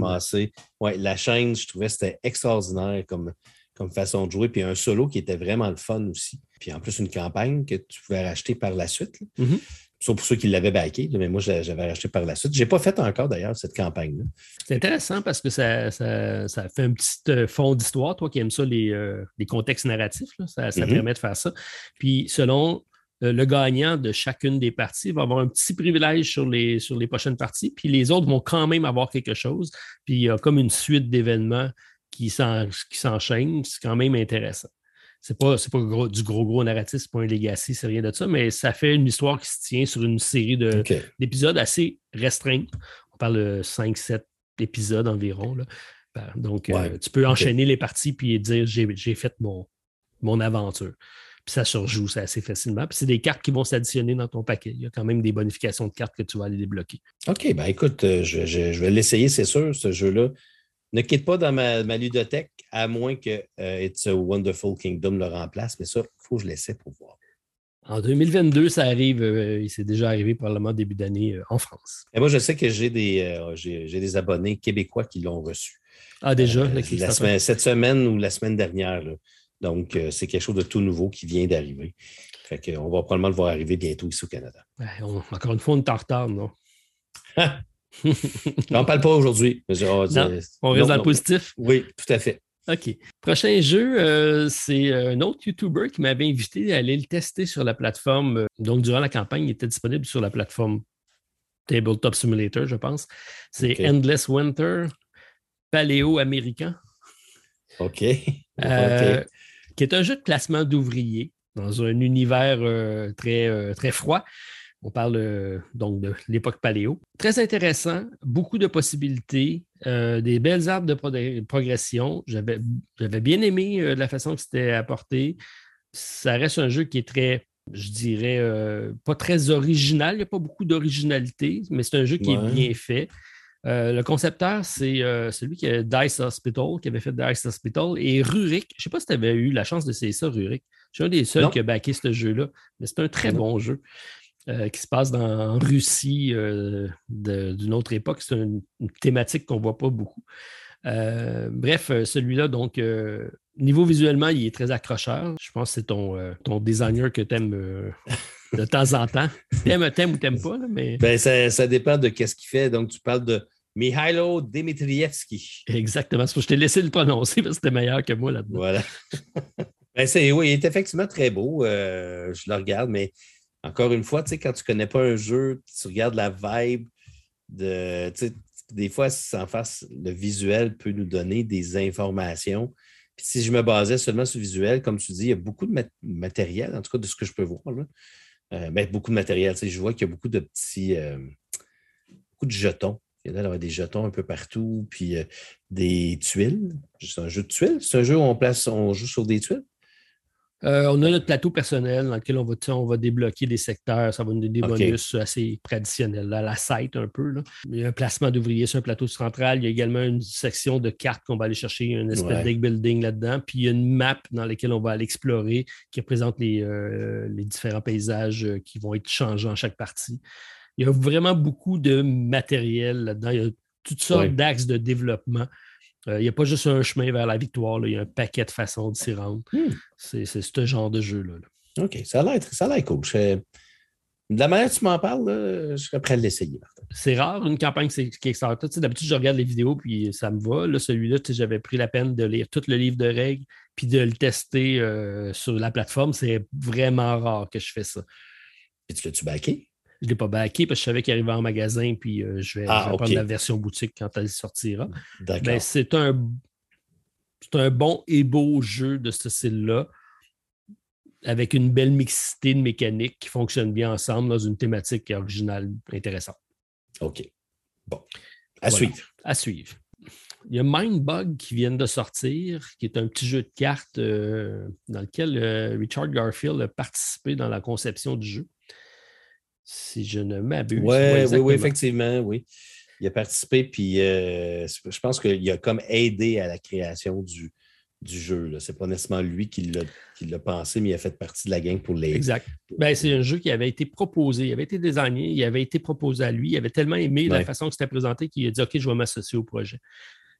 Ouais, la chaîne, je trouvais que c'était extraordinaire comme, comme façon de jouer, puis un solo qui était vraiment le fun aussi. Puis en plus, une campagne que tu pouvais racheter par la suite. Mm-hmm. Sauf pour ceux qui l'avaient backé, mais moi, j'avais racheté par la suite. Je n'ai pas fait encore, d'ailleurs, cette campagne-là. C'est intéressant parce que ça, fait un petit euh, fond d'histoire, toi qui aimes ça, les, euh, contextes narratifs. Ça, mm-hmm. permet de faire ça. Puis, selon euh, le gagnant de chacune des parties va avoir un petit privilège sur les, sur les prochaines parties, puis les autres vont quand même avoir quelque chose. Puis, il y a comme une suite d'événements qui s'enchaînent, c'est quand même intéressant. C'est pas, pas du gros, gros narratif, c'est pas un legacy, c'est rien de ça, mais ça fait une histoire qui se tient sur une série d'épisodes assez restreints. On parle de 5-7 épisodes environ. Ben, donc, euh, tu peux enchaîner les parties puis dire j'ai fait mon, mon aventure. Puis ça surjoue ça assez facilement. Puis c'est des cartes qui vont s'additionner dans ton paquet. Il y a quand même des bonifications de cartes que tu vas aller débloquer. OK, ben écoute, euh, je, je vais l'essayer, c'est sûr, ce jeu-là ne quitte pas dans ma, ludothèque, à moins que euh, It's a Wonderful Kingdom le remplace, mais ça, il faut que je l'essaie pour voir. En 2022, ça arrive, euh, il s'est déjà arrivé probablement début d'année euh, en France. Et moi, je sais que j'ai des, j'ai, des abonnés québécois qui l'ont reçu. Ah, déjà? cette semaine ou la semaine dernière. Donc, c'est quelque chose de tout nouveau qui vient d'arriver. Fait qu'on va probablement le voir arriver bientôt ici au Canada. encore une fois, on est en retard, non? *laughs* on n'en *laughs* parle pas aujourd'hui. on reste dans le positif? Oui, tout à fait. OK. Prochain jeu, euh, c'est un autre YouTuber qui m'avait invité à aller le tester sur la plateforme. Donc, durant la campagne, il était disponible sur la plateforme Tabletop Simulator, je pense. C'est Endless Winter, paléo américain. OK. Euh, *laughs* qui est un jeu de placement d'ouvriers dans un univers euh, très, très froid. On parle euh, donc de l'époque paléo. Très intéressant, beaucoup de possibilités, euh, des belles arbres de progression. J'avais bien aimé euh, la façon que c'était apporté. Ça reste un jeu qui est très, je dirais, pas très original. Il n'y a pas beaucoup d'originalité, mais c'est un jeu qui est bien fait. le concepteur, c'est celui qui a Dice Hospital, qui avait fait Dice Hospital, et Rurik. Je ne sais pas si tu avais eu la chance d'essayer ça, Rurik. Je suis un des seuls qui a backé ce jeu-là, mais c'est un très bon jeu. Euh, qui se passe dans, en Russie euh, d'une autre époque. C'est une, thématique qu'on ne voit pas beaucoup. Euh, bref, celui-là, donc, niveau visuellement, il est très accrocheur. Je pense que c'est ton, ton designer que tu aimes de temps en temps. *laughs* T'aimes, t'aimes ou t'aimes pas, mais. Ben, ça, dépend de qu'est-ce qu'il fait. Donc, tu parles de Mihailo Dimitrievski. Exactement. C'est pour que je t'ai laissé le prononcer parce que c'était meilleur que moi là-dedans. Voilà. *laughs* ben, oui, il est effectivement très beau. je le regarde, mais encore une fois, quand tu ne connais pas un jeu, tu regardes la vibe de. Des fois, en face, le visuel peut nous donner des informations. Si je me basais seulement sur le visuel, comme tu dis, il y a beaucoup de matériel, en tout cas de ce que je peux voir. Euh, beaucoup de matériel. Je vois qu'il y a beaucoup de petits. Euh, beaucoup de jetons. Il y a des jetons un peu partout, puis euh, des tuiles. C'est un jeu de tuiles? C'est un jeu où on place, on joue sur des tuiles? Euh, on a notre plateau personnel dans lequel on va, on va débloquer des secteurs. Ça va nous donner des bonus assez traditionnels. Là, la site un peu. Il y a un placement d'ouvriers sur un plateau central. Il y a également une section de cartes qu'on va aller chercher, une espèce de deck building là-dedans. Puis il y a une map dans laquelle on va aller explorer qui représente les, euh, les différents paysages euh, qui vont être changés en chaque partie. Il y a vraiment beaucoup de matériel là-dedans. Il y a toutes sortes d'axes de développement. Euh, il n'y a pas juste un chemin vers la victoire, il y a un paquet de façons de s'y rendre. Hmm. C'est ce genre de jeu-là. OK, ça a l'air cool. De la manière que tu m'en parles, je serais prêt à l'essayer. C'est rare une campagne Kickstarter. Tu sais, D'habitude, je regarde les vidéos puis ça me va. Celui-là, j'avais pris la peine de lire tout le livre de règles puis de le tester euh, sur la plateforme. C'est vraiment rare que je fais ça. Et tu l'as-tu backé? Je ne l'ai pas backé parce que je savais qu'il arrivait en magasin, puis euh, je vais, ah, prendre la version boutique quand elle sortira. Mais c'est un, un bon et beau jeu de ce style-là, avec une belle mixité de mécaniques qui fonctionnent bien ensemble dans une thématique originale intéressante. OK. Bon. À suivre. À suivre. Il y a Mindbug qui vient de sortir, qui est un petit jeu de cartes euh, dans lequel euh, Richard Garfield a participé dans la conception du jeu si je ne m'abuse. Ouais, oui, oui, effectivement, oui. Il a participé, puis euh, je pense qu'il a comme aidé à la création du, du jeu. Ce n'est pas nécessairement lui qui l'a pensé, mais il a fait partie de la gang pour les. Exact. Ben, c'est un jeu qui avait été proposé, il avait été désigné, il avait été proposé à lui. Il avait tellement aimé la façon que c'était présenté qu'il a dit OK, je vais m'associer au projet.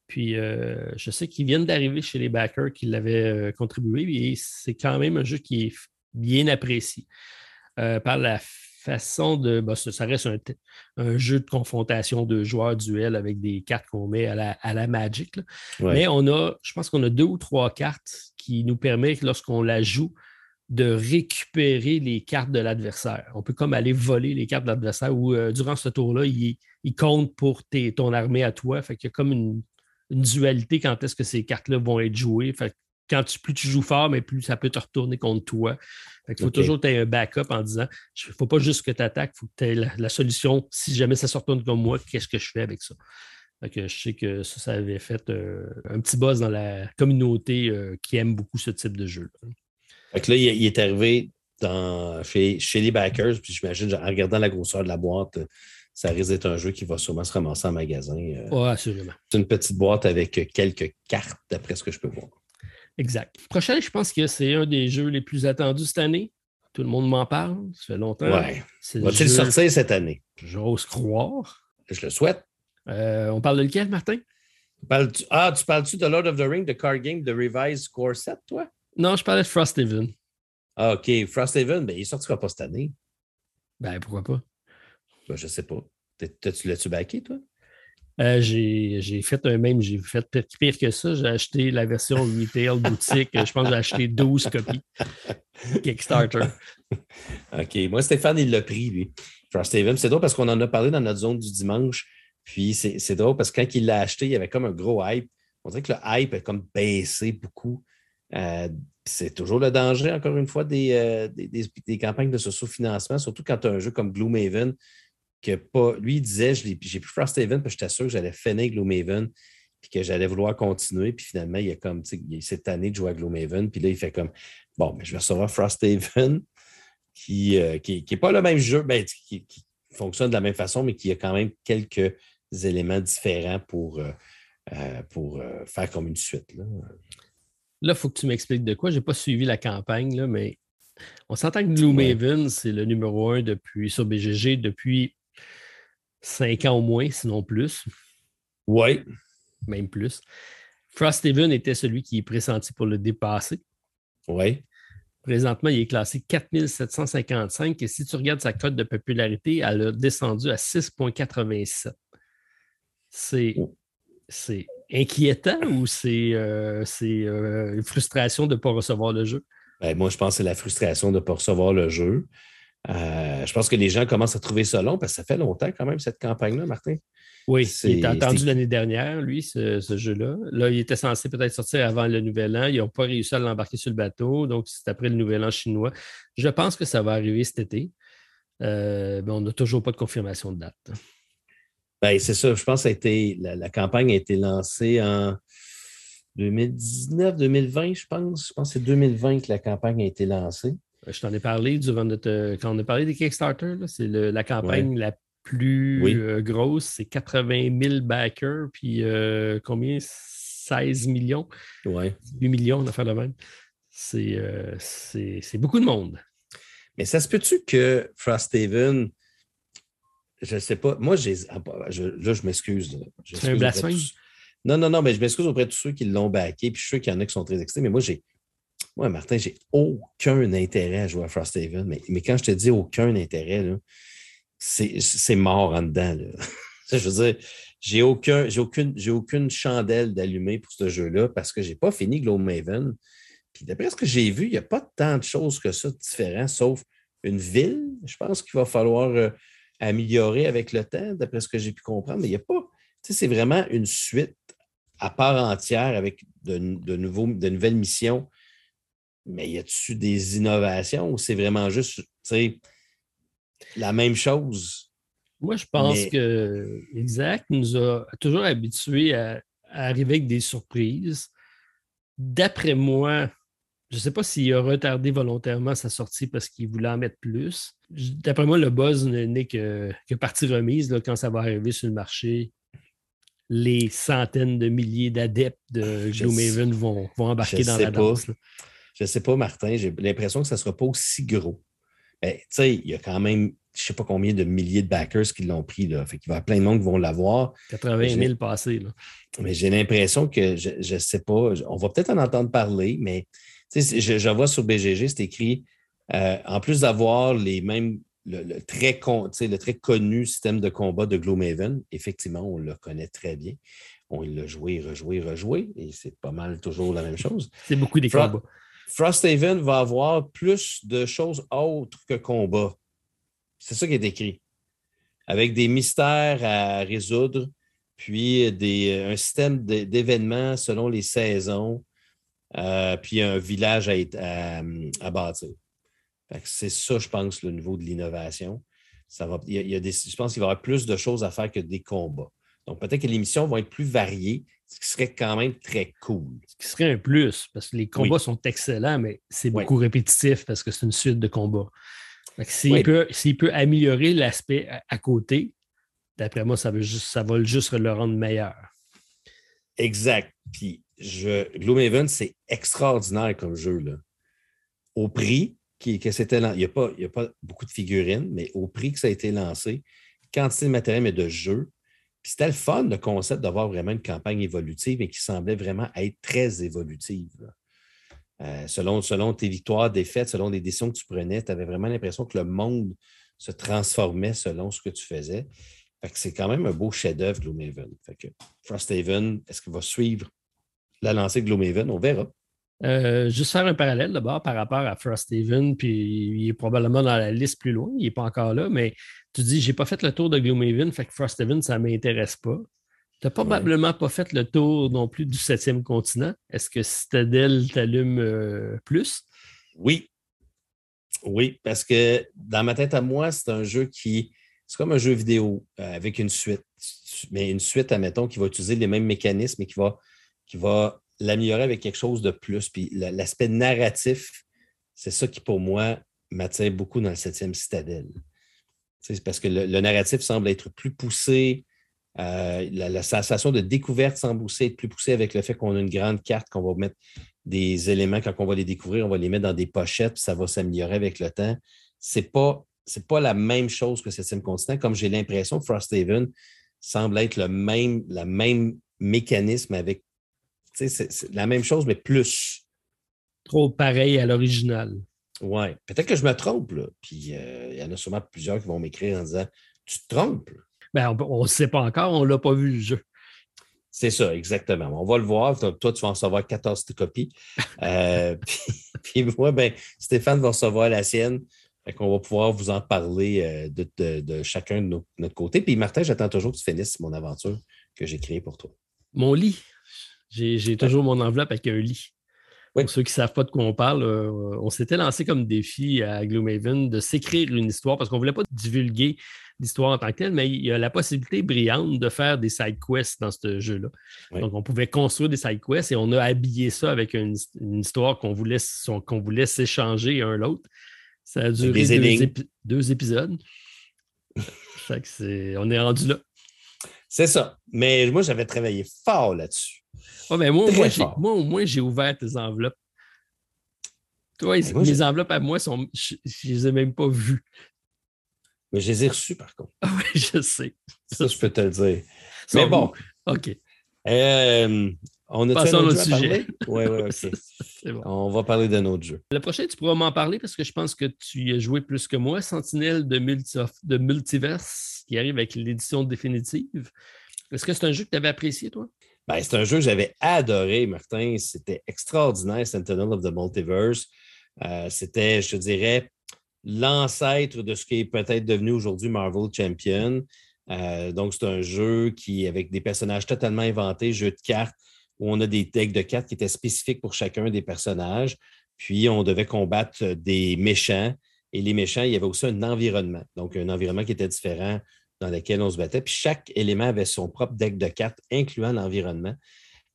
Puis euh, je sais qu'ils viennent d'arriver chez les backers qui l'avaient euh, contribué, et c'est quand même un jeu qui est bien apprécié. par la façon de. Bah, ça, reste un, jeu de confrontation de joueurs duel avec des cartes qu'on met à la, à la Magic. Mais on a, je pense qu'on a deux ou trois cartes qui nous permettent, lorsqu'on la joue, de récupérer les cartes de l'adversaire. On peut comme aller voler les cartes de l'adversaire ou euh, durant ce tour-là, il, compte pour ton armée à toi. Fait qu'il y a comme une, dualité quand est-ce que ces cartes-là vont être jouées. Fait quand tu, plus tu joues fort, mais plus ça peut te retourner contre toi. Il faut toujours que tu aies un backup en disant il ne faut pas juste que tu attaques, il faut que tu aies la, solution. Si jamais ça se retourne comme moi, qu'est-ce que je fais avec ça? je sais que ça, ça avait fait euh, un petit buzz dans la communauté euh, qui aime beaucoup ce type de jeu. là, il, est arrivé dans, chez, les backers, puis j'imagine, en regardant la grosseur de la boîte, ça risque d'être un jeu qui va sûrement se ramasser en magasin. Euh. Oui, assurément. C'est une petite boîte avec quelques cartes, d'après ce que je peux voir. Exact. Prochain, je pense que c'est un des jeux les plus attendus cette année. Tout le monde m'en parle. Ça fait longtemps. Ouais. Va-t-il sortir cette année? J'ose croire. Je le souhaite. Euh, on parle de lequel, Martin? ah, tu parles-tu de Lord of the Ring, de Card Game, de Revised Core Set, toi? Non, je parlais de Frosthaven. Ah, OK. Frosthaven, ben, il sortira pas cette année. Ben, pourquoi pas? Ben, je sais pas. Tu l'as-tu backé, toi? Euh, j'ai fait un même, j'ai fait pire que ça. J'ai acheté la version retail boutique. Je pense que j'ai acheté 12 copies Kickstarter. *laughs* OK. Moi, Stéphane, il l'a pris, lui. Frosthaven. C'est drôle parce qu'on en a parlé dans notre zone du dimanche. Puis c'est drôle parce que quand il l'a acheté, il y avait comme un gros hype. On dirait que le hype a comme baissé beaucoup. Euh, c'est toujours le danger, encore une fois, des, euh, campagnes de sous-financement, surtout quand tu as un jeu comme Gloomhaven, que pas. Lui, il disait j'ai pris Frosthaven parce que j'étais sûr que j'allais finir Gloomhaven puis que j'allais vouloir continuer. Puis finalement, il y a comme cette année de jouer à Gloomhaven. Puis là, il fait comme bon, mais je vais recevoir Frosthaven, *laughs* qui n'est euh, qui, pas le même jeu, ben, qui, fonctionne de la même façon, mais qui a quand même quelques éléments différents pour, pour faire comme une suite. Là. Là, il faut que tu m'expliques de quoi. Je n'ai pas suivi la campagne, là, mais on s'entend que Gloomhaven, c'est le numéro un depuis, sur BGG depuis cinq ans au moins, sinon plus. Oui. Même plus. Frosthaven était celui qui est pressenti pour le dépasser. Oui. Présentement, il est classé 4755 et si tu regardes sa cote de popularité, elle a descendu à 6,87. C'est oh c'est inquiétant ou c'est euh, euh, une frustration de ne pas recevoir le jeu? Ben, moi, je pense que c'est la frustration de ne pas recevoir le jeu. Euh, je pense que les gens commencent à trouver ça long parce que ça fait longtemps quand même, cette campagne-là, Martin. Oui, il était attendu l'année dernière, lui, ce, jeu-là. Là, il était censé peut-être sortir avant le Nouvel An. Ils n'ont pas réussi à l'embarquer sur le bateau, donc c'est après le Nouvel An chinois. Je pense que ça va arriver cet été. mais on n'a toujours pas de confirmation de date. Ben, c'est ça. Je pense que ça a été, la, campagne a été lancée en 2019, 2020, je pense. Je pense que c'est 2020 que la campagne a été lancée. Euh, je t'en ai parlé durant notre. Quand on a parlé des Kickstarter, c'est la campagne la plus euh, grosse. C'est 80 000 backers, puis euh, combien? 16 millions? Oui. 8 millions, on a fait le même. C'est beaucoup de monde. Mais ça se peut-tu que Frosthaven je ne sais pas. Moi, j'ai. Ah, bah, là, je m'excuse. C'est un blasphème. Non, non, non, mais je m'excuse auprès de tous ceux qui l'ont backé. Puis je suis sûr qu'il y en a qui sont très excités. Mais moi, j'ai. Moi, Martin, j'ai aucun intérêt à jouer à Frosthaven. Mais, mais quand je te dis aucun intérêt, c'est mort en dedans. *laughs* je veux dire, j'ai aucun, aucune, aucune chandelle d'allumer pour ce jeu-là parce que je n'ai pas fini Gloomhaven. Puis d'après ce que j'ai vu, il n'y a pas tant de choses que ça de différent, sauf une ville. Je pense qu'il va falloir. Euh, améliorer avec le temps, d'après ce que j'ai pu comprendre, mais il n'y a pas. Tu sais, c'est vraiment une suite à part entière avec de, nouveaux, de nouvelles missions. Mais y a-tu des innovations ou c'est vraiment juste la même chose? Moi, je pense que Exact nous a toujours habitués à arriver avec des surprises. D'après moi, je ne sais pas s'il a retardé volontairement sa sortie parce qu'il voulait en mettre plus. D'après moi, le buzz n'est que, partie remise là, quand ça va arriver sur le marché. Les centaines de milliers d'adeptes de Gloomhaven vont, vont embarquer dans la danse. Je ne sais pas, Martin. J'ai l'impression que ça ne sera pas aussi gros. Ben, tu sais, il y a quand même, je ne sais pas combien de milliers de backers qui l'ont pris. Là. Fait qu'il va y avoir plein de monde qui vont l'avoir. 80 000 passés. Là. Mais j'ai l'impression que, je ne sais pas, on va peut-être en entendre parler, mais je, je, vois sur BGG, c'est écrit, euh, en plus d'avoir les mêmes, le, très le très connu système de combat de Gloomhaven, effectivement, on le connaît très bien. On l'a joué, rejoué, rejoué, et c'est pas mal toujours la même chose. C'est beaucoup des combats. Frosthaven va avoir plus de choses autres que combat. C'est ça qui est écrit. Avec des mystères à résoudre, puis un système d'événements selon les saisons, euh, puis un village à, bâtir. C'est ça, je pense, le niveau de l'innovation. Je pense qu'il va y avoir plus de choses à faire que des combats. Donc, peut-être que les missions vont être plus variées, ce qui serait quand même très cool. Ce qui serait un plus, parce que les combats sont excellents, mais c'est beaucoup répétitif parce que c'est une suite de combats. S'il peut, peut, améliorer l'aspect à, côté, d'après moi, ça, veut juste, ça va juste le rendre meilleur. Exact. Puis je, Gloomhaven, c'est extraordinaire comme jeu. Là. Au prix qui, que c'était il n'y a, pas, a pas beaucoup de figurines, mais au prix que ça a été lancé, quantité de matériel et de jeux. C'était le fun, le concept d'avoir vraiment une campagne évolutive et qui semblait vraiment être très évolutive. Euh, selon, selon tes victoires, défaites, selon les décisions que tu prenais, tu avais vraiment l'impression que le monde se transformait selon ce que tu faisais. c'est quand même un beau chef-d'œuvre, Gloomhaven. Fait que Frosthaven, est-ce qu'il va suivre la lancée de Gloomhaven? On verra. Euh, juste faire un parallèle d'abord par rapport à Frosthaven, puis il est probablement dans la liste plus loin, il n'est pas encore là, mais tu dis, j'ai pas fait le tour de Gloomhaven, fait que Frosthaven, ça ne m'intéresse pas. Tu n'as probablement pas fait le tour non plus du septième continent. Est-ce que Citadel t'allume euh, plus? Oui. Oui, parce que dans ma tête à moi, c'est un jeu qui. C'est comme un jeu vidéo euh, avec une suite. Mais une suite, admettons, qui va utiliser les mêmes mécanismes et qui va, qui va l'améliorer avec quelque chose de plus. Puis l'aspect narratif, c'est ça qui, pour moi, m'attire beaucoup dans le septième Citadel. C'est parce que le, narratif semble être plus poussé, euh, la, sensation de découverte semble aussi être plus poussée avec le fait qu'on a une grande carte, qu'on va mettre des éléments, quand on va les découvrir, on va les mettre dans des pochettes, puis ça va s'améliorer avec le temps. Ce n'est pas, pas la même chose que Septième Continent, comme j'ai l'impression que Frosthaven semble être le le même mécanisme avec c'est la même chose, mais plus. Trop pareil à l'original. Oui. Peut-être que je me trompe, là. Puis euh, il y en a sûrement plusieurs qui vont m'écrire en disant Tu te trompes? Ben, on ne sait pas encore, on ne l'a pas vu le jeu. C'est ça, exactement. On va le voir. Toi, tu vas en recevoir 14 copies. *laughs* Euh, *laughs* puis, moi, ben, Stéphane va recevoir la sienne. Fait qu'on va pouvoir vous en parler euh, de, chacun de, notre côté. Puis Martin, j'attends toujours que tu finisses mon aventure que j'ai créée pour toi. Mon lit. J'ai toujours mon enveloppe avec un lit. Pour ceux qui ne savent pas de quoi on parle, euh, on s'était lancé comme défi à Gloomhaven de s'écrire une histoire parce qu'on ne voulait pas divulguer l'histoire en tant que telle, mais il y a la possibilité brillante de faire des side quests dans ce jeu-là. Donc, on pouvait construire des side quests et on a habillé ça avec une, histoire qu'on voulait, qu'on voulait s'échanger un l'autre. Ça a duré deux, épisodes. on est rendu là. C'est ça. Mais moi, j'avais travaillé fort là-dessus mais moi, moi, au moins, j'ai ouvert tes enveloppes. Toi, mes enveloppes à moi, sont, je ne les ai même pas vues. Mais je les ai reçues, par contre. Ah oui, je sais. Ça, je peux te le dire. Mais bon. OK. Euh, on a Passons autre sujet. Oui, oui, *laughs* OK. On va parler d'un autre jeu. Le prochain, tu pourras m'en parler parce que je pense que tu y as joué plus que moi. Sentinelle de, de Multiverse qui arrive avec l'édition définitive. Est-ce que c'est un jeu que tu avais apprécié, toi? Ben, c'est un jeu que j'avais adoré, Martin. C'était extraordinaire, Sentinel of the Multiverse. Euh, c'était, je dirais, l'ancêtre de ce qui est peut-être devenu aujourd'hui Marvel Champion. Euh, donc, c'est un jeu qui, avec des personnages totalement inventés, jeu de cartes, où on a des decks de cartes qui étaient spécifiques pour chacun des personnages. Puis, on devait combattre des méchants. Et les méchants, il y avait aussi un environnement. Donc, un environnement qui était différent dans lesquels on se battait. Puis chaque élément avait son propre deck de cartes, incluant l'environnement.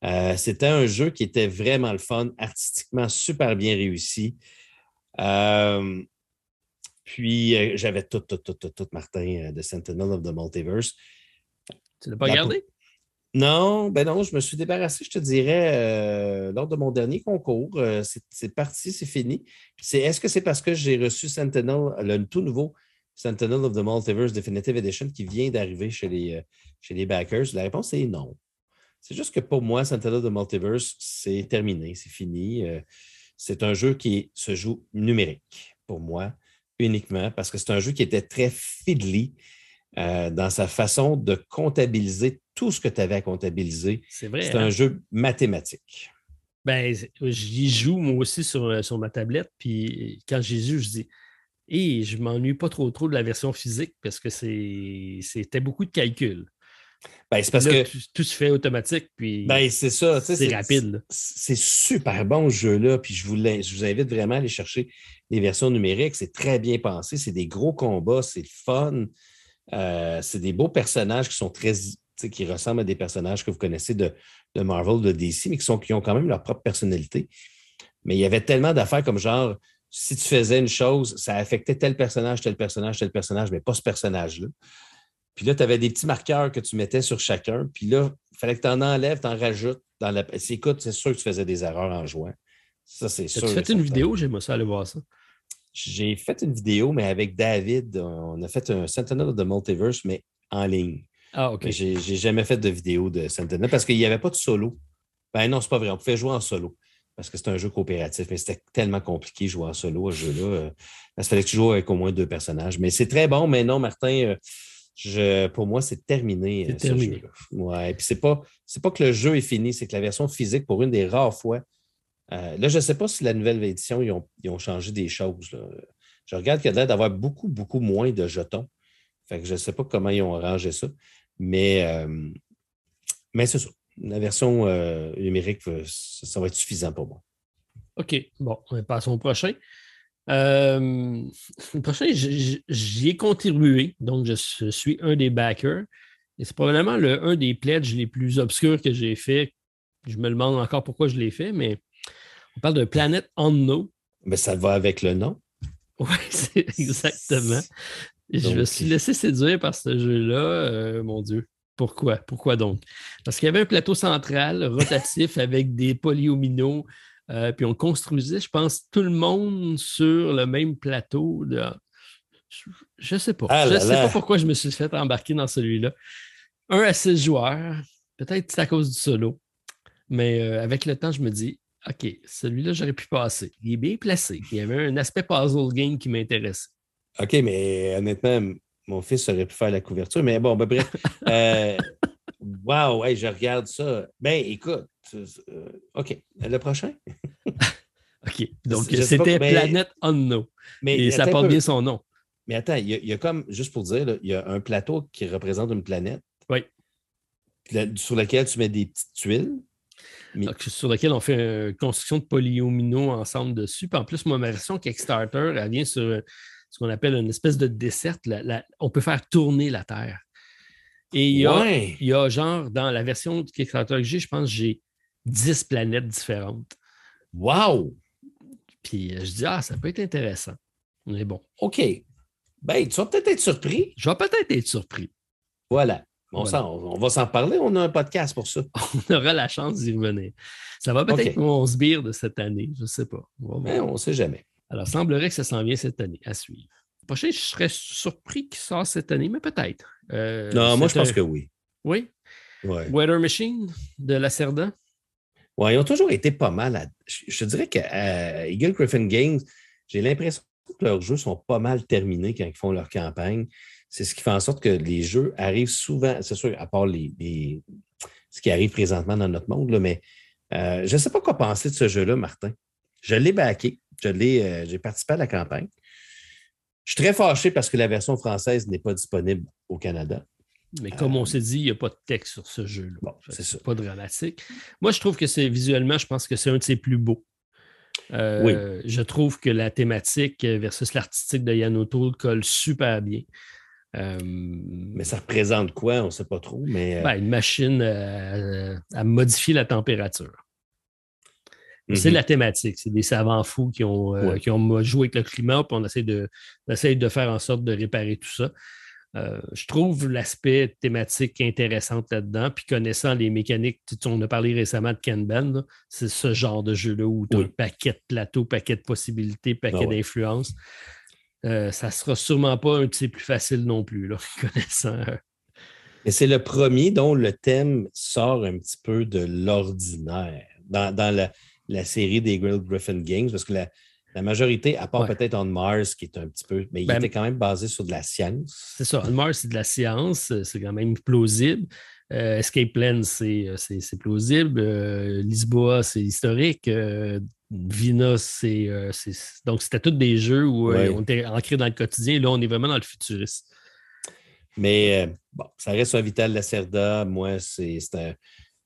Euh, c'était un jeu qui était vraiment le fun, artistiquement super bien réussi. Euh, puis euh, j'avais tout, tout, tout, tout, tout, Martin, de Sentinel of the Multiverse. Tu l'as pas regardé? Non, ben non, je me suis débarrassé, je te dirais, lors de mon dernier concours. c'est parti, c'est fini. Est-ce que c'est parce que j'ai reçu Sentinel, le tout nouveau Sentinel of the Multiverse Definitive Edition qui vient d'arriver chez les, euh, chez les backers? La réponse est non. C'est juste que pour moi, Sentinel of the Multiverse, c'est terminé, c'est fini. Euh, c'est un jeu qui se joue numérique pour moi, uniquement, parce que c'est un jeu qui était très fiddly euh, dans sa façon de comptabiliser tout ce que tu avais à comptabiliser. C'est vrai. C'est un hein? jeu mathématique. Ben, j'y joue moi aussi sur, sur ma tablette, puis quand j'y joue, je dis et je m'ennuie pas trop trop de la version physique parce que c'était beaucoup de calculs. Ben, c'est parce que. Tout, se fait automatique, puis. Ben, c'est ça. C'est rapide. C'est super bon ce jeu-là, puis je vous, je vous invite vraiment à aller chercher les versions numériques. C'est très bien pensé. C'est des gros combats, c'est fun. Euh, c'est des beaux personnages qui sont très. qui ressemblent à des personnages que vous connaissez de, de Marvel, de DC, mais qui, sont, qui ont quand même leur propre personnalité. Mais il y avait tellement d'affaires comme genre si tu faisais une chose, ça affectait tel personnage, tel personnage, tel personnage, mais pas ce personnage-là. Puis là, tu avais des petits marqueurs que tu mettais sur chacun. Puis là, il fallait que tu en enlèves, tu en rajoutes. Dans la... Écoute, c'est sûr que tu faisais des erreurs en jouant. Ça, c'est sûr. Tu fait une vidéo? J'aimerais ça aller voir ça. J'ai fait une vidéo, mais avec David, on a fait un Sentinel de Multiverse, mais en ligne. Ah, OK. J'ai jamais fait de vidéo de Sentinel parce qu'il n'y avait pas de solo. Ben non, c'est pas vrai. On pouvait jouer en solo parce que c'est un jeu coopératif, mais c'était tellement compliqué de jouer en solo à ce jeu-là. Il fallait que tu joues avec au moins deux personnages. Mais c'est très bon, mais non, Martin, euh, je, pour moi, c'est terminé. C'est terminé. Ouais, puis c'est pas, c'est pas que le jeu est fini, c'est que la version physique, pour une des rares fois, euh, là, je ne sais pas si la nouvelle édition, ils ont, changé des choses. Je regarde qu'il y a l'air d'avoir beaucoup, beaucoup moins de jetons. Fait que je ne sais pas comment ils ont arrangé ça. Mais, euh, mais c'est ça. La version euh, numérique, ça, va être suffisant pour moi. OK. Bon, passons au prochain. *laughs* le prochain, j'y ai contribué. Donc, je suis un des backers. Et c'est probablement le, un des pledges les plus obscurs que j'ai fait. Je me demande encore pourquoi je l'ai fait, mais on parle de Planet Unknown. Mais ça va avec le nom. Oui, *laughs* exactement. je me suis laissé séduire par ce jeu-là. Euh, mon Dieu. Pourquoi? Pourquoi donc? Parce qu'il y avait un plateau central rotatif *laughs* avec des polyomino. Euh, puis on construisait, je pense, tout le monde sur le même plateau. Je ne sais pas. Ah je ne sais pas pourquoi je me suis fait embarquer dans celui-là. Un à six joueurs. Peut-être c'est à cause du solo. Mais euh, avec le temps, je me dis, OK, celui-là, j'aurais pu passer. Il est bien placé. Il y avait un aspect puzzle game qui m'intéresse. OK, mais honnêtement, mon fils aurait pu faire la couverture. Mais bon, ben, bref. *laughs* euh, wow, ouais, je regarde ça. Ben, écoute, euh, OK, le prochain? *laughs* OK, donc c'était Planète Unknown. Mais, Et ça porte bien son nom. Mais attends, il y, a, comme, juste pour dire, il y a un plateau qui représente une planète. Oui. sur lequel tu mets des petites tuiles sur lequel on fait une construction de polyomino ensemble dessus. Puis en plus, ma version Kickstarter, elle vient sur euh, ce qu'on appelle une espèce de dessert. on peut faire tourner la Terre. Et il y, a, il y a genre, dans la version de Kickstarter que j'ai, je pense que j'ai 10 planètes différentes. Wow! Puis euh, je dis, ah, ça peut être intéressant. Mais bon. OK. Ben, tu vas peut-être être surpris. Je vais peut-être être surpris. Voilà. On, va s'en parler, on a un podcast pour ça. *laughs* on aura la chance d'y revenir. Ça va peut-être mon sbire de cette année, je ne sais pas. On ne sait jamais. Alors, semblerait que ça s'en vient cette année, à suivre. Le prochain, je serais surpris qu'il sorte cette année, mais peut-être. Euh, non, moi, je pense que oui. Oui? Ouais. Weather Machine de la Cerda? Oui, ils ont toujours été pas mal. Je, dirais qu'à Eagle Griffin Games, j'ai l'impression que leurs jeux sont pas mal terminés quand ils font leur campagne c'est ce qui fait en sorte que les jeux arrivent souvent, c'est sûr, à part les, ce qui arrive présentement dans notre monde, mais euh, je ne sais pas quoi penser de ce jeu-là, Martin. Je l'ai backé, euh, j'ai participé à la campagne. Je suis très fâché parce que la version française n'est pas disponible au Canada. Mais comme on euh, s'est dit, il n'y a pas de texte sur ce jeu-là. Bon, c'est Pas dramatique. Moi, je trouve que c'est visuellement, je pense que c'est un de ses plus beaux. oui. Je trouve que la thématique versus l'artistique de Yann O'Toole colle super bien. Euh, mais ça représente quoi? On ne sait pas trop. Mais... Euh, ben, une machine euh, à modifier la température. C'est mhm. la thématique. C'est des savants fous qui ont, ont joué avec le climat, puis on essaie de, de faire en sorte de réparer tout ça. je trouve l'aspect thématique intéressant là-dedans. Puis connaissant les mécaniques, on a parlé récemment de Kanban, c'est ce genre de jeu-là où tu as un paquet de plateaux, paquet de possibilités, paquet ah d'influences. Euh, ça ne sera sûrement pas un de ses plus faciles non plus, là, *laughs* connaissant. Euh. Mais c'est le premier dont le thème sort un petit peu de l'ordinaire dans, la, série des Grill Griffin Games, parce que la, majorité, à part peut-être On Mars, qui est un petit peu. Mais il ben, était quand même basé sur de la science. C'est ça. On Mars, c'est de la science. C'est quand même plausible. Euh, Escape Plan, c'est plausible. Lisboa, c'est historique. Vina, euh, c'est. donc, c'était tous des jeux où euh, on était ancré dans le quotidien. Là, on est vraiment dans le futuriste. Mais euh, bon, ça reste un Vital Lacerda. Moi, c'est un.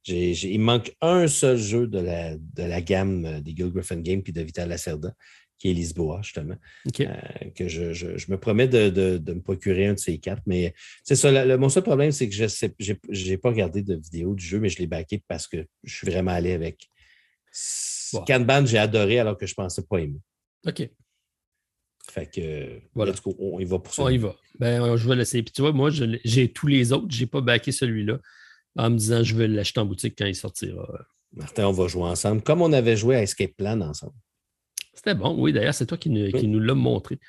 Il manque un seul jeu de la, de la gamme des Guild Griffin Games puis de Vital Lacerda, qui est Lisboa, justement. que je, je, me promets de, de, me procurer un de ces quatre. Mais c'est ça. Le, mon seul problème, c'est que je n'ai pas regardé de vidéo du jeu, mais je l'ai backé parce que je suis vraiment allé avec Kanban, j'ai adoré alors que je ne pensais pas aimer. OK. Fait que, voilà. on y va pour ça. On y va. Ben, je vais laisser. Puis tu vois, moi, j'ai tous les autres. Je n'ai pas backé celui-là en me disant je vais l'acheter en boutique quand il sortira. Martin, on va jouer ensemble, comme on avait joué à Escape Plan ensemble. C'était bon, oui. D'ailleurs, c'est toi qui, nous, l'as montré.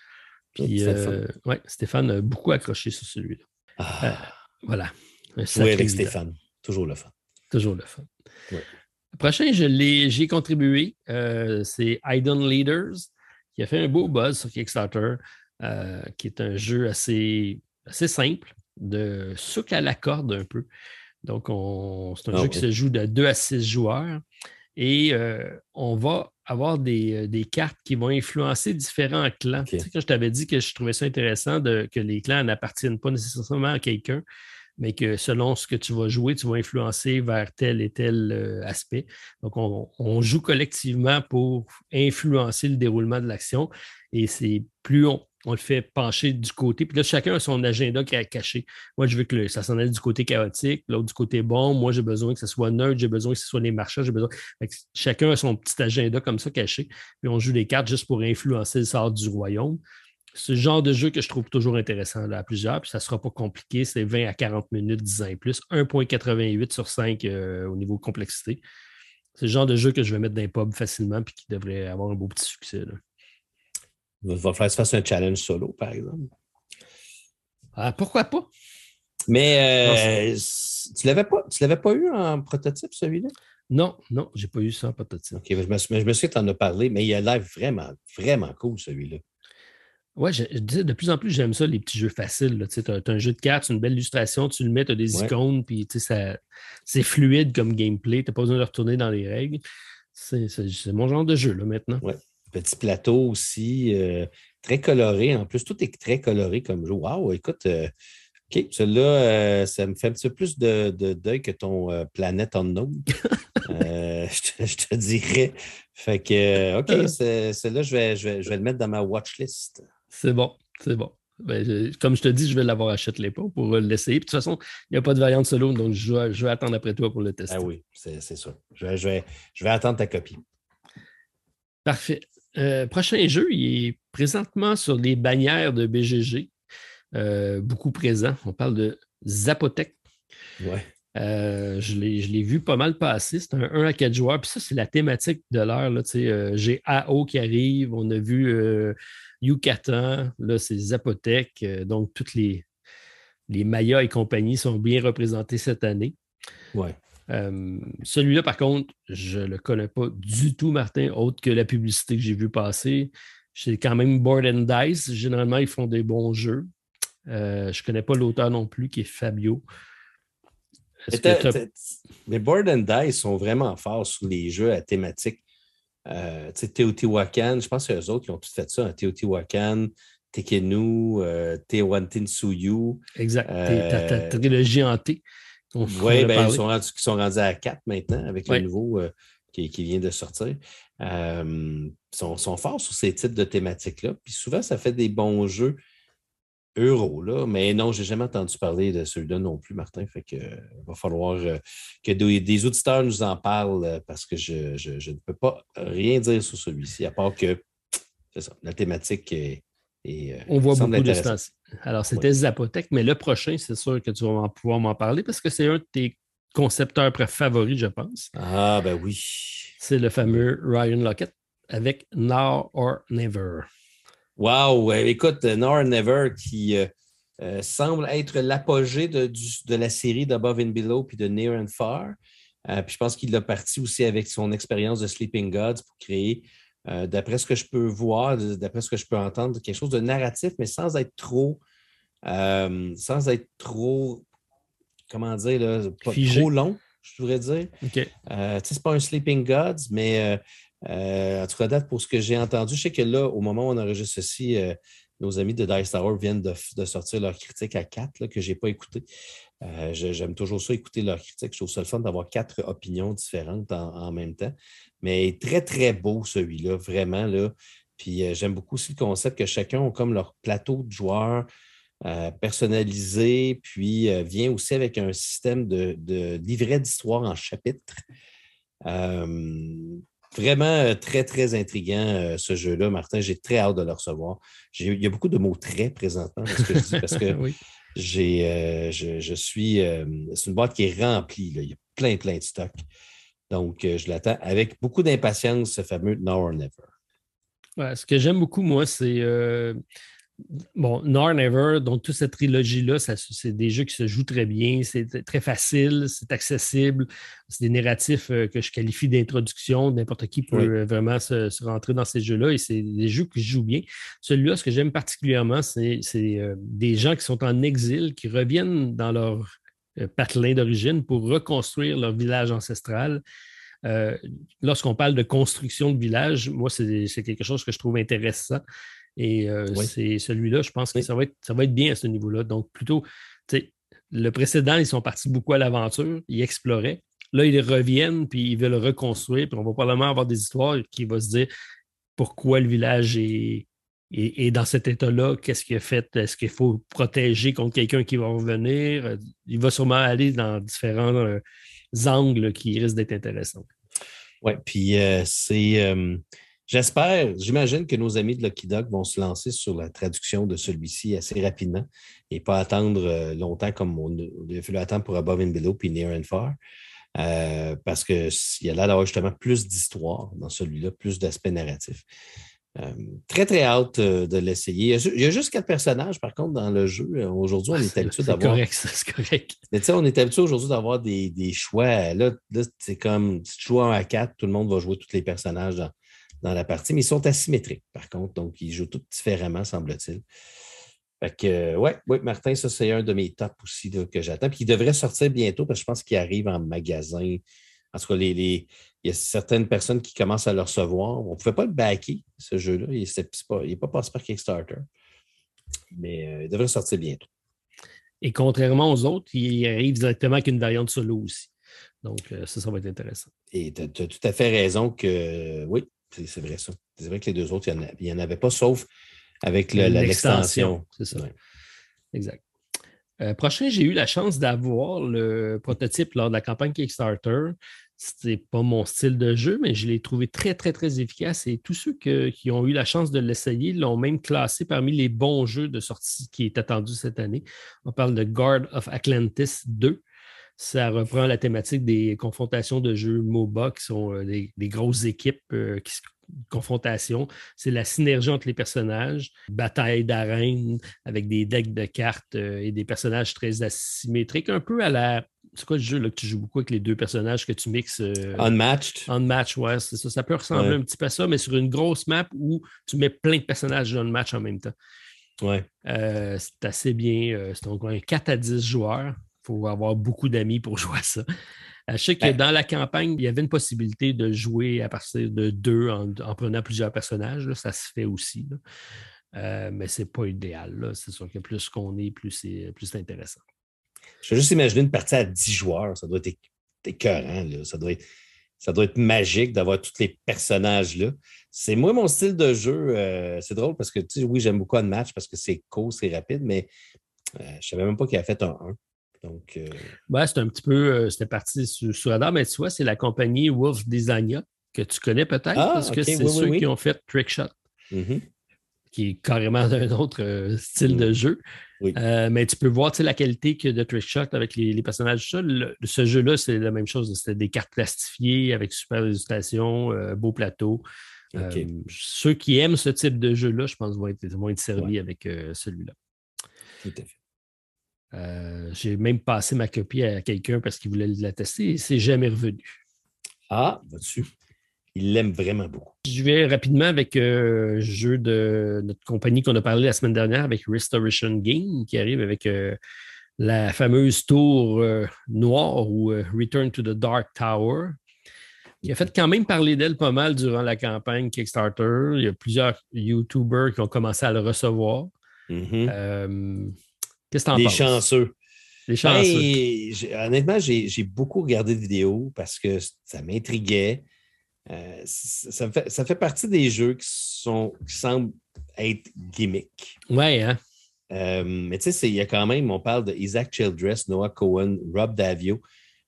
Puis, euh, ouais, Stéphane a beaucoup accroché sur celui-là. Ah. Euh, voilà. Oui, avec Stéphane. Toujours le fun. Toujours le fun. Le prochain, j'ai contribué. Euh, c'est Hidden Leaders, qui a fait un beau buzz sur Kickstarter, qui est un jeu assez, assez simple, de souk à la corde un peu. Donc, c'est un Ah jeu qui se joue de 2 à 6 joueurs. Et euh, on va avoir des, euh, des cartes qui vont influencer différents clans. Tu sais, quand je t'avais dit que je trouvais ça intéressant de, que les clans n'appartiennent pas nécessairement à quelqu'un, mais que selon ce que tu vas jouer, tu vas influencer vers tel et tel euh, aspect. Donc, on, on joue collectivement pour influencer le déroulement de l'action. Et c'est plus on, on le fait pencher du côté. Puis là, chacun a son agenda qui a caché. Moi, je veux que ça s'en aille du côté chaotique, l'autre du côté bon. Moi, j'ai besoin que ce soit neutre, j'ai besoin que ce soit les marchands, j'ai besoin. Chacun a son petit agenda comme ça caché. Puis on joue des cartes juste pour influencer le sort du royaume. C'est le genre de jeu que je trouve toujours intéressant à plusieurs, puis ça ne sera pas compliqué. C'est 20 à 40 minutes, 10 ans et plus. 1,88 sur 5 euh, au niveau complexité. C'est le genre de jeu que je vais mettre dans les pubs facilement puis qui devrait avoir un beau petit succès. Il va falloir que tu fasses un challenge solo, par exemple. Ah, pourquoi pas? Mais euh, tu l'avais pas, tu l'avais pas eu en prototype, celui-là? Non, non, j'ai pas eu ça en prototype. OK, je me, suis- je me souviens que tu en as parlé, mais il a l'air vraiment, vraiment cool, celui-là. Ouais, je, je disais, de plus en plus, j'aime ça, les petits jeux faciles. Tu as, un jeu de cartes, une belle illustration, tu le mets, tu as des Ouais. icônes, puis tu sais, ça- c'est fluide comme gameplay. Tu n'as pas besoin de retourner dans les règles. C'est mon genre de jeu là, maintenant. Petit plateau aussi, euh, très coloré. En plus, tout est très coloré comme jeu. Wow, écoute, euh, OK, celui-là, euh, ça me fait un petit peu plus de, de deuil que ton Planète Unknown. *laughs* Je, te, je te dirais. Fait que, OK, celui-là, je vais, je, vais, je vais le mettre dans ma watchlist. C'est bon, c'est bon. Ben, je- comme je te dis, je vais l'avoir acheté les pas pour l'essayer. Puis, De toute façon, il n'y a pas de variante solo, donc je vais, je vais attendre après toi pour le tester. Ah oui, c'est c'est sûr. Je vais, je, vais, je vais attendre ta copie. Parfait. Euh, prochain jeu, il est présentement sur les bannières de BGG. Euh, beaucoup présent. On parle de Zapotec. Ouais. Euh, je l'ai vu pas mal passer. C'est un 1 à 4 joueurs. Puis ça, c'est la thématique de l'heure. euh, J'ai AO qui arrive. On a vu euh, Yucatan. Là, c'est Zapotec. Donc, toutes les, les Mayas et compagnie sont bien représentés cette année. Ouais. Euh, Celui-là, par contre, je ne le connais pas du tout, Martin, autre que la publicité que j'ai vue passer. C'est quand même Board and Dice. Généralement, ils font des bons jeux. Euh, je ne connais pas l'auteur non plus, qui est Fabio. Mais, que Board and Dice sont vraiment forts sur les jeux à thématique. Euh, tu sais, Teotihuacan, je pense que les autres qui ont tout fait ça. hein, Teotihuacan, Tekenu, euh, Teotihuacan-Suyu. Exact. Euh, Ta, ta trilogie hantée. Oui, ben, ils sont, rendus, ils sont rendus à 4 maintenant avec Ouais. le nouveau euh, qui, qui vient de sortir. Euh, ils sont, sont forts sur ces types de thématiques-là. Puis souvent, ça fait des bons jeux euro, là. Mais non, je n'ai jamais entendu parler de celui-là non plus, Martin. Fait que euh, va falloir euh, que des, des auditeurs nous en parlent parce que je, je- je ne peux pas rien dire sur celui-ci, à part que c'est ça, la thématique est. est, On voit beaucoup de. Alors, c'était Zapotec, mais le prochain, c'est sûr que tu vas pouvoir m'en parler parce que c'est un de tes concepteurs favoris, je pense. Ah, ben oui. C'est le fameux Ryan Lockett avec Now or Never. Wow! ouais, écoute, Now or Never qui euh, euh, semble être l'apogée de, la série d'Above and Below puis de Near and Far. Euh, puis je pense qu'il a parti aussi avec son expérience de Sleeping Gods pour créer, euh, d'après ce que je peux voir, d'après ce que je peux entendre, quelque chose de narratif, mais sans être trop, euh, sans être trop, comment dire, là, pas Figé. trop long, je voudrais dire. OK. Euh, c'est pas un Sleeping Gods, mais euh, en tout cas, date pour ce que j'ai entendu, je sais que là, au moment où on enregistre ceci, nos amis de Dice Tower viennent de, de sortir leur critique à quatre, là, que je n'ai pas écouté. Euh, J'aime toujours ça, écouter leur critique. Je trouve ça le fun d'avoir quatre opinions différentes en, en même temps. Mais très, très beau celui-là, vraiment. Là. Puis euh, j'aime beaucoup aussi le concept que chacun a comme leur plateau de joueurs euh, personnalisé, puis euh, vient aussi avec un système de, de livret d'histoire en chapitres. Vraiment très, très intriguant ce jeu-là, Martin. J'ai très hâte de le recevoir. J'ai- Il y a beaucoup de mots très présentement dans ce que je dis? Parce que *laughs* oui. j'ai, je, je suis. c'est une boîte qui est remplie. là. Il y a plein, plein de stocks. Donc, euh, je l'attends avec beaucoup d'impatience, ce fameux Now or Never. Ouais, ce que j'aime beaucoup, moi, c'est euh, bon, Nor Never, donc toute cette trilogie-là, c'est des jeux qui se jouent très bien, c'est très facile, c'est accessible, c'est des narratifs euh, que je qualifie d'introduction, n'importe qui peut vraiment se, rentrer dans ces jeux-là et c'est des jeux qui jouent bien. Celui-là, ce que j'aime particulièrement, c'est euh, des gens qui sont en exil, qui reviennent dans leur patelin d'origine pour reconstruire leur village ancestral. Lorsqu'on parle de construction de village, moi, c'est quelque chose que je trouve intéressant. Et euh, c'est celui-là, je pense que ça, va être, ça va être bien à ce niveau-là. Donc, plutôt, le précédent, ils sont partis beaucoup à l'aventure, ils exploraient. Là, ils reviennent, puis ils veulent reconstruire, puis on va probablement avoir des histoires qui vont se dire pourquoi le village est, est, dans cet état-là, qu'est-ce qu'il a fait, est-ce qu'il faut protéger contre quelqu'un qui va revenir? Il va sûrement aller dans différents euh, angles qui risquent d'être intéressants. Oui, puis euh, c'est J'espère, j'imagine que nos amis de Lucky Dog vont se lancer sur la traduction de celui-ci assez rapidement et pas attendre euh, longtemps comme on a fallu attendre pour Above and Below puis Near and Far. Euh, parce qu'il y a là d'avoir justement plus d'histoire dans celui-là, plus d'aspects narratifs. Euh, très, très hâte de l'essayer. Il, y a juste quatre personnages, par contre, dans le jeu. Aujourd'hui, on est *laughs* habitué d'avoir. C'est correct, c'est correct. Mais tu sais, on est habitué aujourd'hui d'avoir des, choix. Là, c'est comme si tu joues un à quatre, tout le monde va jouer tous les personnages dans, dans la partie, mais ils sont asymétriques, par contre. Donc, ils jouent tout différemment, semble-t-il. Fait que, ouais, ouais, Martin, ça, c'est un de mes tops aussi que j'attends. Puis il devrait sortir bientôt parce que je pense qu'il arrive en magasin. En tout cas, les, il y a certaines personnes qui commencent à le recevoir. On ne pouvait pas le backer, ce jeu-là. Il n'est pas, passé par Kickstarter. Mais euh, il devrait sortir bientôt. Et contrairement aux autres, il arrive directement avec une variante solo aussi. Donc, euh, ça, ça va être intéressant. Et tu as, tout à fait raison que, oui, c'est vrai ça. C'est vrai que les deux autres, il n'y en, avait pas, sauf avec l'extension. C'est ça. Exact. Euh, prochain, j'ai eu la chance d'avoir le prototype lors de la campagne Kickstarter. Ce n'est pas mon style de jeu, mais je l'ai trouvé très, très, très efficace. Et tous ceux qui ont eu la chance de l'essayer l'ont même classé parmi les bons jeux de sortie qui est attendu cette année. On parle de Guard of Atlantis 2. Ça reprend la thématique des confrontations de jeux MOBA qui sont euh, des, grosses équipes euh, qui se confrontation. C'est la synergie entre les personnages, bataille d'arène avec des decks de cartes euh, et des personnages très asymétriques, un peu à la. C'est quoi le jeu là, que tu joues beaucoup avec les deux personnages que tu mixes Unmatched. Unmatched, ouais, c'est ça. Ça peut ressembler un petit peu à ça, mais sur une grosse map où tu mets plein de personnages match en même temps. Ouais. c'est assez bien. c'est donc un 4 à 10 joueurs faut avoir beaucoup d'amis pour *laughs* jouer à ça. Euh, je sais que ben dans la campagne, il y avait une possibilité de jouer à partir de deux en, prenant plusieurs personnages. Ça se fait aussi. Euh, mais ce n'est pas idéal. C'est sûr que plus qu'on est, plus c'est plus intéressant. Je veux juste imaginer une partie à 10 joueurs. Ça doit être écœurant. Ça, doit être, ça doit être magique d'avoir tous les personnages-là. C'est moi mon style de jeu. Euh, c'est drôle parce que, tu sais, oui, j'aime beaucoup un match parce que c'est court, c'est rapide, mais je ne savais même pas qu'il a fait un 1. Donc, euh, c'est un petit peu, euh, c'était parti sur, sur Radar, mais tu vois, c'est la compagnie Wolf Designia que tu connais peut-être, ah, parce que c'est ceux qui ont fait Trickshot, mm-hmm. qui est carrément *laughs* d'un autre euh, style de mm. jeu. mais tu peux voir la qualité que de Trickshot avec les, personnages. Ça, ce jeu-là, c'est la même chose. C'était des cartes plastifiées avec super résolution, beau plateau. ceux qui aiment ce type de jeu-là, je pense, vont être, vont être servis avec celui-là. Tout à fait. Euh, j'ai même passé ma copie à quelqu'un parce qu'il voulait la tester et c'est jamais revenu. Ah, va-dessus. Il l'aime vraiment beaucoup. Je vais rapidement avec euh, un jeu de notre compagnie qu'on a parlé la semaine dernière avec Restoration Game qui arrive avec euh, la fameuse tour noire ou Return to the Dark Tower qui a fait quand même parler d'elle pas mal durant la campagne Kickstarter. Il y a plusieurs YouTubers qui ont commencé à le recevoir. Mm-hmm. Qu'est-ce que tu en penses? chanceux. Les chanceux. Ben, honnêtement, j'ai beaucoup regardé de vidéos parce que ça m'intriguait. Euh, ça, fait, ça, fait, partie des jeux qui, sont, qui semblent être gimmicks. Ouais, hein? Euh, mais tu sais, il y a quand même, on parle de Isaac Childress, Noah Cohen, Rob Davio,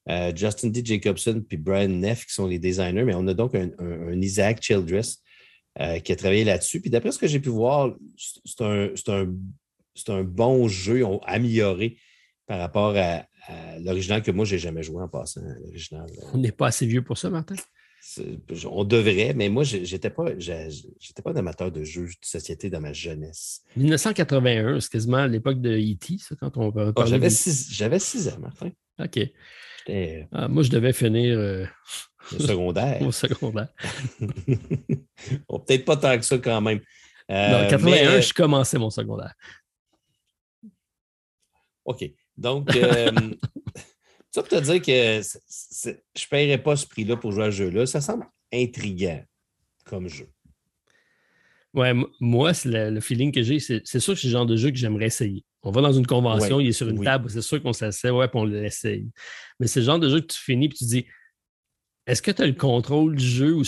euh, Justin D. Jacobson puis Brian Neff qui sont les designers, mais on a donc un, Isaac Childress qui a travaillé là-dessus. Puis d'après ce que j'ai pu voir, c'est un, un, c'est un bon jeu. Amélioré par rapport à, l'original que moi, je n'ai jamais joué en passant. On n'est pas assez vieux pour ça, Martin? On devrait, mais moi, je n'étais pas, pas un amateur de jeux de société dans ma jeunesse. 1981, c'est quasiment l'époque de E.T., ça, quand on va oh, J'avais six, ans, Martin. OK. Ah, moi, je devais finir. Euh, secondaire. au secondaire. *laughs* *laughs* Peut-être pas tant que ça quand même. Euh, non, 81, je commençais mon secondaire. OK. Donc, euh, ça pour te dire que je ne paierais pas ce prix-là pour jouer à ce jeu-là. Ça semble intriguant comme jeu. Ouais, moi, le, feeling que j'ai, c'est sûr que c'est le genre de jeu que j'aimerais essayer. On va dans une convention, il est sur une table, c'est sûr qu'on s'assied, ouais, puis on l'essaye. Mais c'est le genre de jeu que tu finis et tu dis est-ce que tu as le contrôle du jeu ou,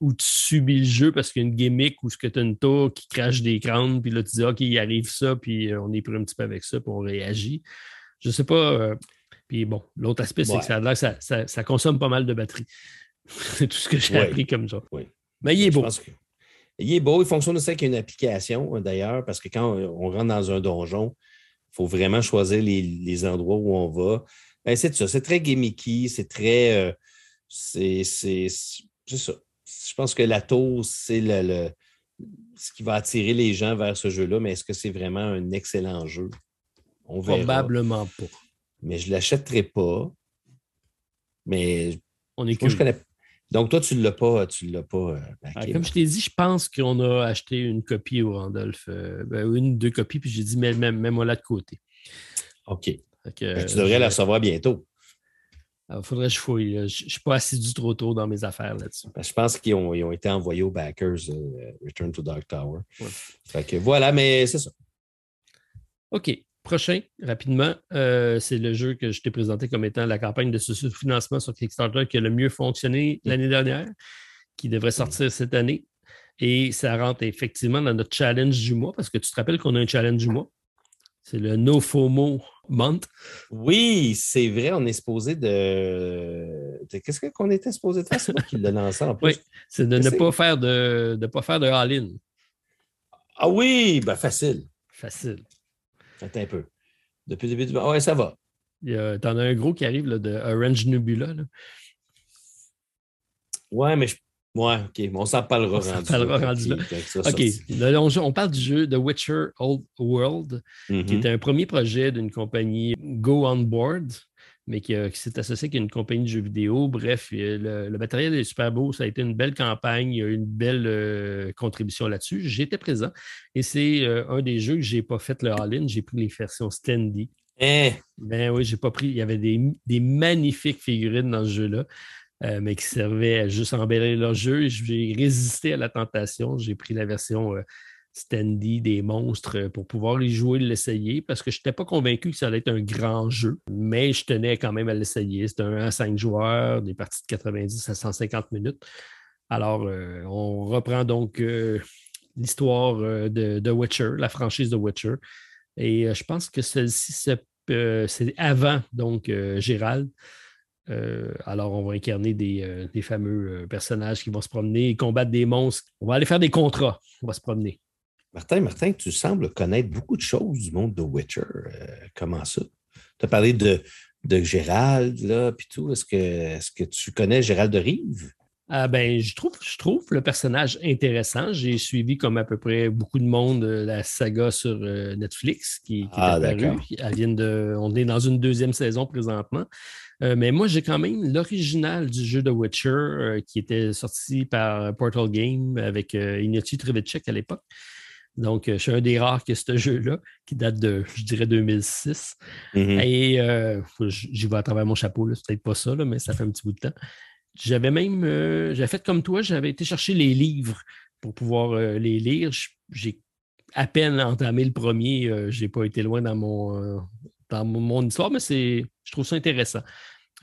ou tu subis le jeu parce qu'il y a une gimmick ou ce que tu as une tour qui crache des crânes, puis là tu dis OK, il arrive ça, puis euh, on est pris un petit peu avec ça, puis on réagit. Je sais pas. Euh, puis bon, l'autre aspect, c'est que ça, ça, ça, consomme pas mal de batterie. *laughs* c'est tout ce que j'ai appris comme ça. Mais il est beau. Il est beau, il fonctionne aussi avec une application hein, d'ailleurs, parce que quand on rentre dans un donjon, il faut vraiment choisir les, endroits où on va. Ben, c'est ça, c'est très gimmicky, c'est très. Euh, c'est ça. Je pense que la tour, c'est le, ce qui va attirer les gens vers ce jeu-là, mais est-ce que c'est vraiment un excellent jeu? On verra. Probablement pas. Mais je ne l'achèterai pas. Mais on est je connais. Donc, toi, tu ne l'as pas. Tu l'as pas euh, ah, comme je t'ai dit, je pense qu'on a acheté une copie au Randolph. Euh, ben, une ou deux copies, puis j'ai dit, mets-moi là de côté. OK. Ben, tu devrais la recevoir bientôt. Il faudrait que je fouille. Je ne suis pas assidu trop tôt dans mes affaires là-dessus. je pense qu'ils ont, été envoyés aux backers euh, Return to Dark Tower. voilà, mais c'est ça. OK. Prochain, rapidement, euh, c'est le jeu que je t'ai présenté comme étant la campagne de financement sur Kickstarter qui a le mieux fonctionné mm. l'année dernière, qui devrait sortir cette année. Et ça rentre effectivement dans notre challenge du mois, parce que tu te rappelles qu'on a un challenge du mois? C'est le No FOMO Month. Oui, c'est vrai, on est supposé de. Qu'est-ce qu'on était supposé de faire? C'est moi qui l'ai lancé en plus. Oui, c'est de ne pas faire de, de pas faire de all-in. Ah oui, ben facile. Facile. Attends un peu. Depuis le début du. Oui, ça va. T'en as un gros qui arrive là, de Orange Nebula. Là. Ouais, mais je Ouais, OK. on s'en parlera rendu, là. OK. on, parle du jeu The Witcher Old World, qui mm-hmm. est un premier projet d'une compagnie Go On Board, mais qui, s'est associé avec une compagnie de jeux vidéo. Bref, le, matériel est super beau. Ça a été une belle campagne. Il y a eu une belle euh, contribution là-dessus. J'étais présent et c'est euh, un des jeux que je n'ai pas fait le all-in. J'ai pris les versions standy. Eh! Ben oui, j'ai pas pris. Il y avait des, des magnifiques figurines dans ce jeu-là. Euh, mais qui servaient à juste embellir leur jeu. J'ai résisté à la tentation. J'ai pris la version euh, standy des monstres euh, pour pouvoir y jouer, l'essayer, parce que je n'étais pas convaincu que ça allait être un grand jeu, mais je tenais quand même à l'essayer. C'était un à 5 joueurs, des parties de 90 à 150 minutes. Alors, on reprend donc l'histoire de, The Witcher, la franchise de Witcher. Et je pense que celle-ci, c'est avant donc Gérald. Euh, alors, on va incarner des, euh, fameux euh, personnages qui vont se promener combattre des monstres. On va aller faire des contrats. On va se promener. Martin, Martin, tu sembles connaître beaucoup de choses du monde de Witcher. comment ça? Tu as parlé de, de Gérald, là, puis tout. Est-ce que, est que tu connais Gérald de Rive? Ah ben, je trouve, je trouve le personnage intéressant. J'ai suivi comme à peu près beaucoup de monde la saga sur Netflix qui, qui ah, est apparue. de, on est dans une deuxième saison présentement. Euh, mais moi, j'ai quand même l'original du jeu de Witcher euh, qui était sorti par Portal Game avec euh, Ignacy Trevicek à l'époque. Donc, je suis un des rares qui a ce jeu-là, qui date de, je dirais, 2006. Mm-hmm. Et j'y vais à travers mon chapeau, c'est peut-être pas ça, mais ça fait un petit bout de temps. J'avais même, j'avais fait comme toi, j'avais été chercher les livres pour pouvoir les lire. J'ai à peine entamé le premier, je n'ai pas été loin dans mon, dans mon histoire, mais c'est, je trouve ça intéressant.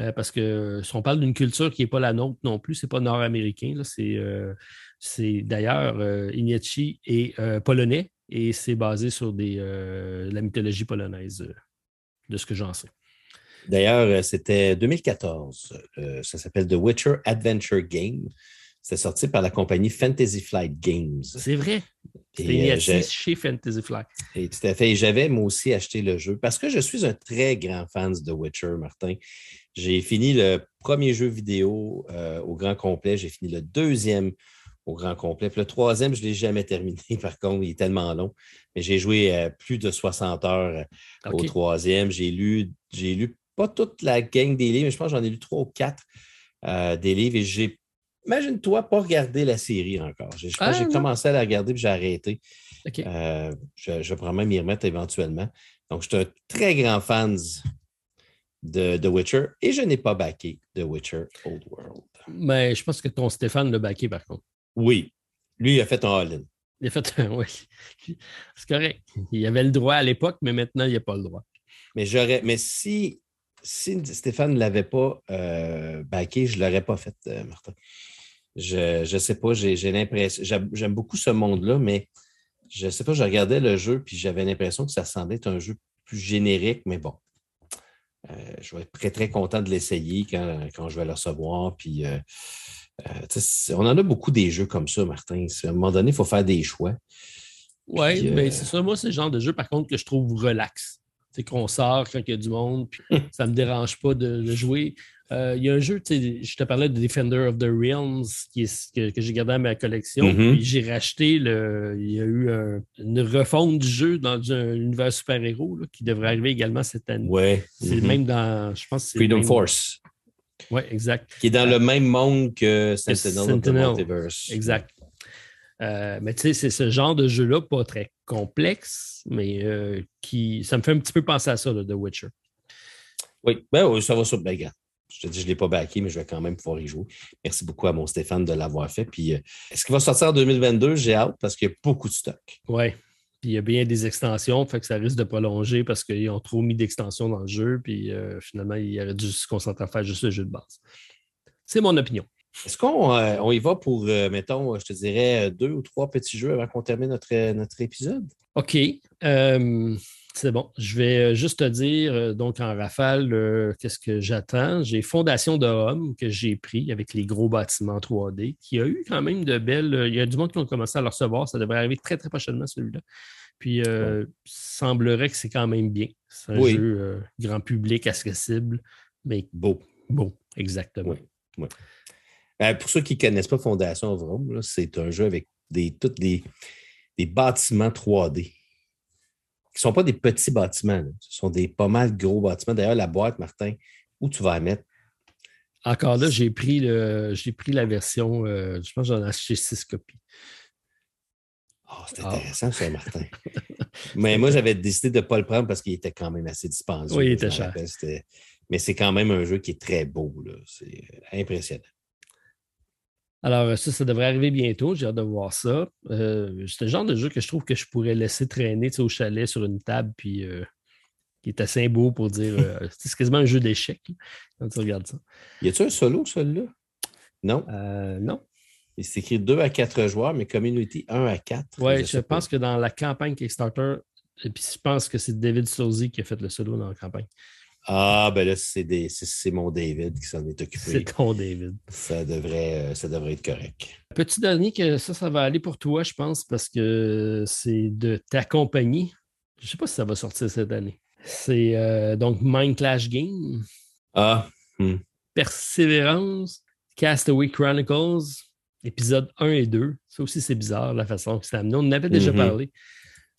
Euh, parce que si on parle d'une culture qui n'est pas la nôtre non plus, ce n'est pas nord-américain. C'est, euh, c'est d'ailleurs euh, Ignaci est polonais et c'est basé sur des, la mythologie polonaise, de ce que j'en sais. D'ailleurs, c'était 2014. ça s'appelle The Witcher Adventure Game. C'est sorti par la compagnie Fantasy Flight Games. C'est vrai. C'était chez Fantasy Flight. Et tout à fait. J'avais moi aussi acheté le jeu parce que je suis un très grand fan de Witcher, Martin. J'ai fini le premier jeu vidéo au grand complet. J'ai fini le deuxième au grand complet. Puis le troisième, je ne l'ai jamais terminé, *laughs* par contre, il est tellement long. Mais j'ai joué plus de 60 heures au troisième. J'ai lu, j'ai lu pas toute la gang des livres, mais je pense que j'en ai lu trois ou quatre euh, des livres et j'ai, imagine-toi, pas regardé la série encore. J'ai, ah, commencé à la regarder puis j'ai arrêté. Euh, je, je vais même y remettre éventuellement. Donc, je suis un très grand fan de The Witcher et je n'ai pas backé The Witcher Old World. Mais je pense que ton Stéphane l'a backé par contre. Oui. Lui, il a fait un all-in. Il a fait un, *laughs* oui. C'est correct. Il avait le droit à l'époque, mais maintenant, il n'a pas le droit. Mais j'aurais, mais si si Stéphane ne l'avait pas euh, backé, je ne l'aurais pas fait, euh, Martin. Je ne sais pas, j'ai l'impression. J'aime beaucoup ce monde-là, mais je ne sais pas, je regardais le jeu puis j'avais l'impression que ça semblait être un jeu plus générique, mais bon. Euh, je vais être très, très content de l'essayer quand, je vais le recevoir. Puis, on en a beaucoup des jeux comme ça, Martin. À un moment donné, il faut faire des choix. Oui, mais c'est ça. Moi, c'est le genre de jeu, par contre, que je trouve relax c'est qu'on sort quand il y a du monde, puis ça ne me dérange pas de, jouer. Euh, il y a un jeu, je te parlais de Defender of the Realms qui que, j'ai gardé dans ma collection. Mm-hmm. J'ai racheté le. Il y a eu une refonte du jeu dans un univers super-héros qui devrait arriver également cette année. Ouais. C'est mm-hmm. même dans. Je pense Freedom Force. Oui, exact. Qui est dans le même monde que Sentinel, of the Multiverse. Exact. Euh, mais tu sais, c'est ce genre de jeu-là, pas très complexe, mais euh, qui. Ça me fait un petit peu penser à ça, The Witcher. Oui, ben, ça va sur ben, Je te dis, je ne l'ai pas backé, mais je vais quand même pouvoir y jouer. Merci beaucoup à mon Stéphane de l'avoir fait. Puis, euh, est-ce qu'il va sortir en 2022? J'ai hâte parce qu'il y a beaucoup de stock. Oui. Puis, il y a bien des extensions, fait que ça risque de prolonger parce qu'ils ont trop mis d'extensions dans le jeu. Puis, finalement, il aurait dû se concentrer à faire juste le jeu de base. C'est mon opinion. Est-ce qu'on euh, y va pour, euh, mettons, je te dirais, deux ou trois petits jeux avant qu'on termine notre, notre épisode? OK. c'est bon. Je vais juste te dire, donc en rafale, qu'est-ce que j'attends? J'ai Fondation de Homme que j'ai pris avec les gros bâtiments 3D, qui a eu quand même de belles. Il y a du monde qui ont commencé à le recevoir. Ça devrait arriver très, très prochainement, celui-là. Puis, il semblerait que c'est quand même bien. C'est un jeu grand public, accessible, mais beau. Beau, exactement. Oui. Euh, pour ceux qui ne connaissent pas Fondation Vroom, c'est un jeu avec des, tous des, bâtiments 3D. Qui ne sont pas des petits bâtiments. Ce sont des pas mal gros bâtiments. D'ailleurs, la boîte, Martin, où tu vas la mettre? Encore là, j'ai pris, pris la version, euh, je pense que j'en ai acheté six copies. Oh, c'est ah. intéressant, ça, Martin. *laughs* Mais moi, j'avais décidé de ne pas le prendre parce qu'il était quand même assez dispendieux. Oui, il était cher. Mais c'est quand même un jeu qui est très beau. C'est impressionnant. Alors, ça, ça devrait arriver bientôt. J'ai hâte de voir ça. Euh, c'est le genre de jeu que je trouve que je pourrais laisser traîner au chalet sur une table, puis euh, qui est assez beau pour dire. Euh, *laughs* c'est quasiment un jeu d'échecs quand tu regardes ça. Y a-tu un solo, celui-là? Non? non. C'est écrit 2 à 4 joueurs, mais Community 1 à 4. Oui, je, pense que dans la campagne Kickstarter, et puis je pense que c'est David Sozy qui a fait le solo dans la campagne. Ah, ben là, c'est mon David qui s'en est occupé. C'est ton David. Ça devrait, euh, ça devrait être correct. Petit dernier que ça, ça va aller pour toi, je pense, parce que c'est de ta compagnie. Je ne sais pas si ça va sortir cette année. C'est euh, donc Mind Clash Game. Ah. Hmm. Persévérance, Castaway Chronicles, épisode 1 et 2. Ça aussi, c'est bizarre la façon que c'est amené. On en avait déjà mm-hmm. parlé.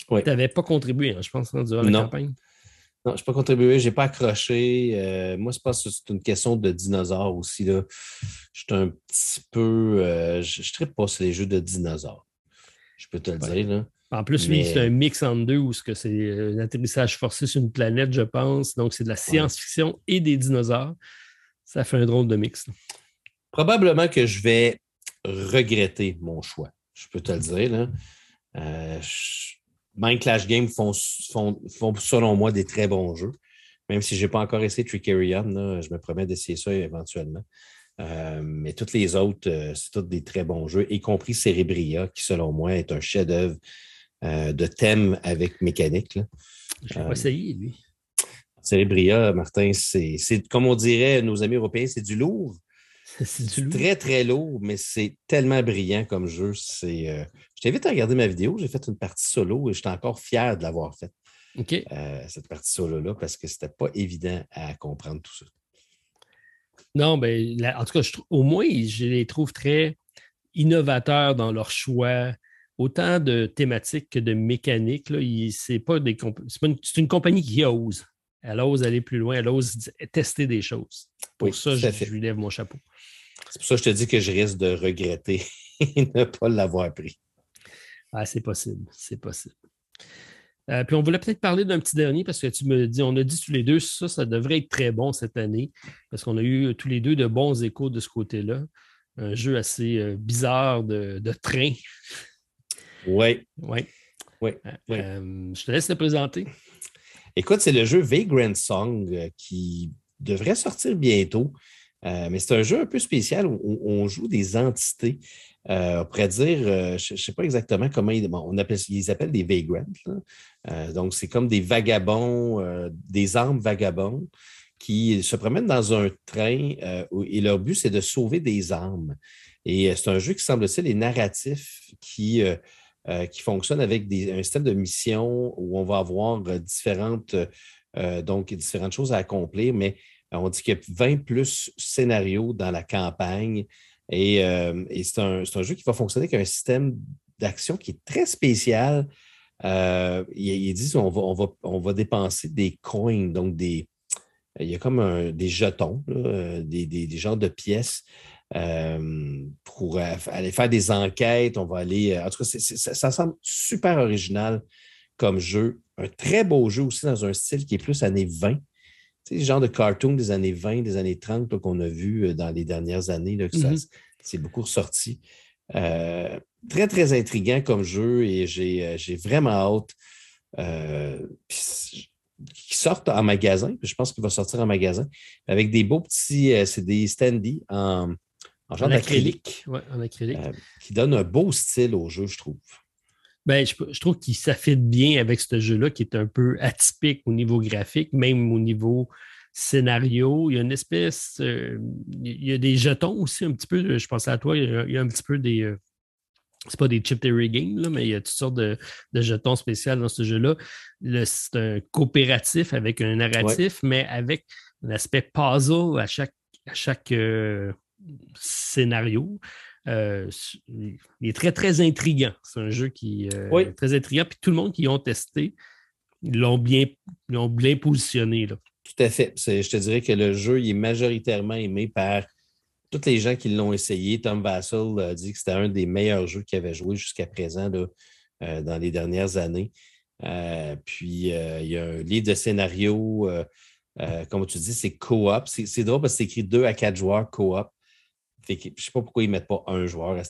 Tu n'avais pas contribué, hein, je pense, durant la campagne. Non, je n'ai pas contribué, je n'ai pas accroché. Euh, moi, je pense que c'est une question de dinosaures aussi. Là. Je suis un petit peu. Euh, je ne tripe pas sur les jeux de dinosaures. Je peux te le dire. Là. En plus, lui, c'est un mix en deux où c'est un atterrissage forcé sur une planète, je pense. Donc, c'est de la science-fiction et des dinosaures. Ça fait un drôle de mix. Probablement que je vais regretter mon choix. Je peux te le dire. Là. Euh, Mind Clash Game font, font, selon moi, des très bons jeux. Même si je n'ai pas encore essayé Trickerion, je me promets d'essayer ça éventuellement. Euh, mais toutes les autres, euh, c'est tous des très bons jeux, y compris Cerebria, qui, selon moi, est un chef-d'œuvre euh, de thème avec mécanique. Je n'ai pas essayé, lui. Cerebria, Martin, c'est comme on dirait, nos amis européens, c'est du lourd. *laughs* C'est très, très lourd, mais c'est tellement brillant comme jeu. C'est, euh, Je t'invite à regarder ma vidéo. J'ai fait une partie solo et j'étais encore fier de l'avoir faite. Euh, cette partie solo-là, parce que c'était pas évident à comprendre tout ça. Non, ben, en tout cas, au moins, je les trouve très innovateurs dans leur choix, autant de thématiques que de mécaniques. C'est pas des c'est une, compagnie qui ose. Elle ose aller plus loin, elle ose tester des choses. Pour ça, je, lui lève mon chapeau. C'est pour ça que je te dis que je risque de regretter *laughs* et ne pas l'avoir pris. Ah, c'est possible, c'est possible. Euh, puis on voulait peut-être parler d'un petit dernier parce que tu me dis, on a dit tous les deux, ça, ça devrait être très bon cette année parce qu'on a eu tous les deux de bons échos de ce côté-là. Un jeu assez euh, bizarre de, train. Oui. Oui. Oui. Euh, je te laisse le présenter. Écoute, c'est le jeu Vagrant Song qui devrait sortir bientôt. Mais c'est un jeu un peu spécial où on joue des entités. Euh, on dire, euh, je ne sais pas exactement comment ils, on appelle, ils appellent des vagrants. Euh, donc, c'est comme des vagabonds, des armes vagabonds qui se promènent dans un train et leur but, c'est de sauver des armes. Et c'est un jeu qui semble-t-il est narratif qui, qui fonctionne avec un système de mission où on va avoir différentes, donc, différentes choses à accomplir, mais on dit qu'il y a 20 plus scénarios dans la campagne. Euh, et, c'est un, jeu qui va fonctionner avec un système d'action qui est très spécial. Euh, il, dit qu'on va, on va, on va dépenser des coins, donc des, il y a comme des jetons, des, des, genres de pièces euh, pour aller faire des enquêtes. On va aller. En tout cas, ça, semble super original comme jeu. Un très beau jeu aussi dans un style qui est plus années 20. C'est le genre de cartoon des années 20, des années 30 qu'on a vu euh, dans les dernières années, là, que mm-hmm. c'est beaucoup ressorti. Euh, très, très intriguant comme jeu et j'ai euh, vraiment hâte qu'il sorte en magasin. Je pense qu'il va sortir en magasin avec des beaux petits, c'est des standees en, en genre d'acrylique. en acrylique. qui donne un beau style au jeu, je trouve. Ben, je, trouve qu'il s'affite bien avec ce jeu-là qui est un peu atypique au niveau graphique, même au niveau scénario. Il y a une espèce. Euh, il y a des jetons aussi, un petit peu. Je pensais à toi, il y a, un petit peu des. Ce euh, c'est pas des chip theory games, mais il y a toutes sortes de, jetons spéciaux dans ce jeu-là. C'est un coopératif avec un narratif, mais avec un aspect puzzle à chaque, à chaque euh, scénario. Euh, il est très, très intriguant. C'est un jeu qui euh, est très intriguant. Puis tout le monde qui l'ont testé, l'ont bien, bien positionné. Là. Tout à fait. Je te dirais que le jeu il est majoritairement aimé par tous les gens qui l'ont essayé. Tom Vassell a dit que c'était un des meilleurs jeux qu'il avait joué jusqu'à présent euh, dans les dernières années. puis il y a un livre de scénario, comme tu dis, c'est co-op. C'est drôle parce que c'est écrit 2 à 4 joueurs co-op je ne sais pas pourquoi ils ne mettent pas un joueur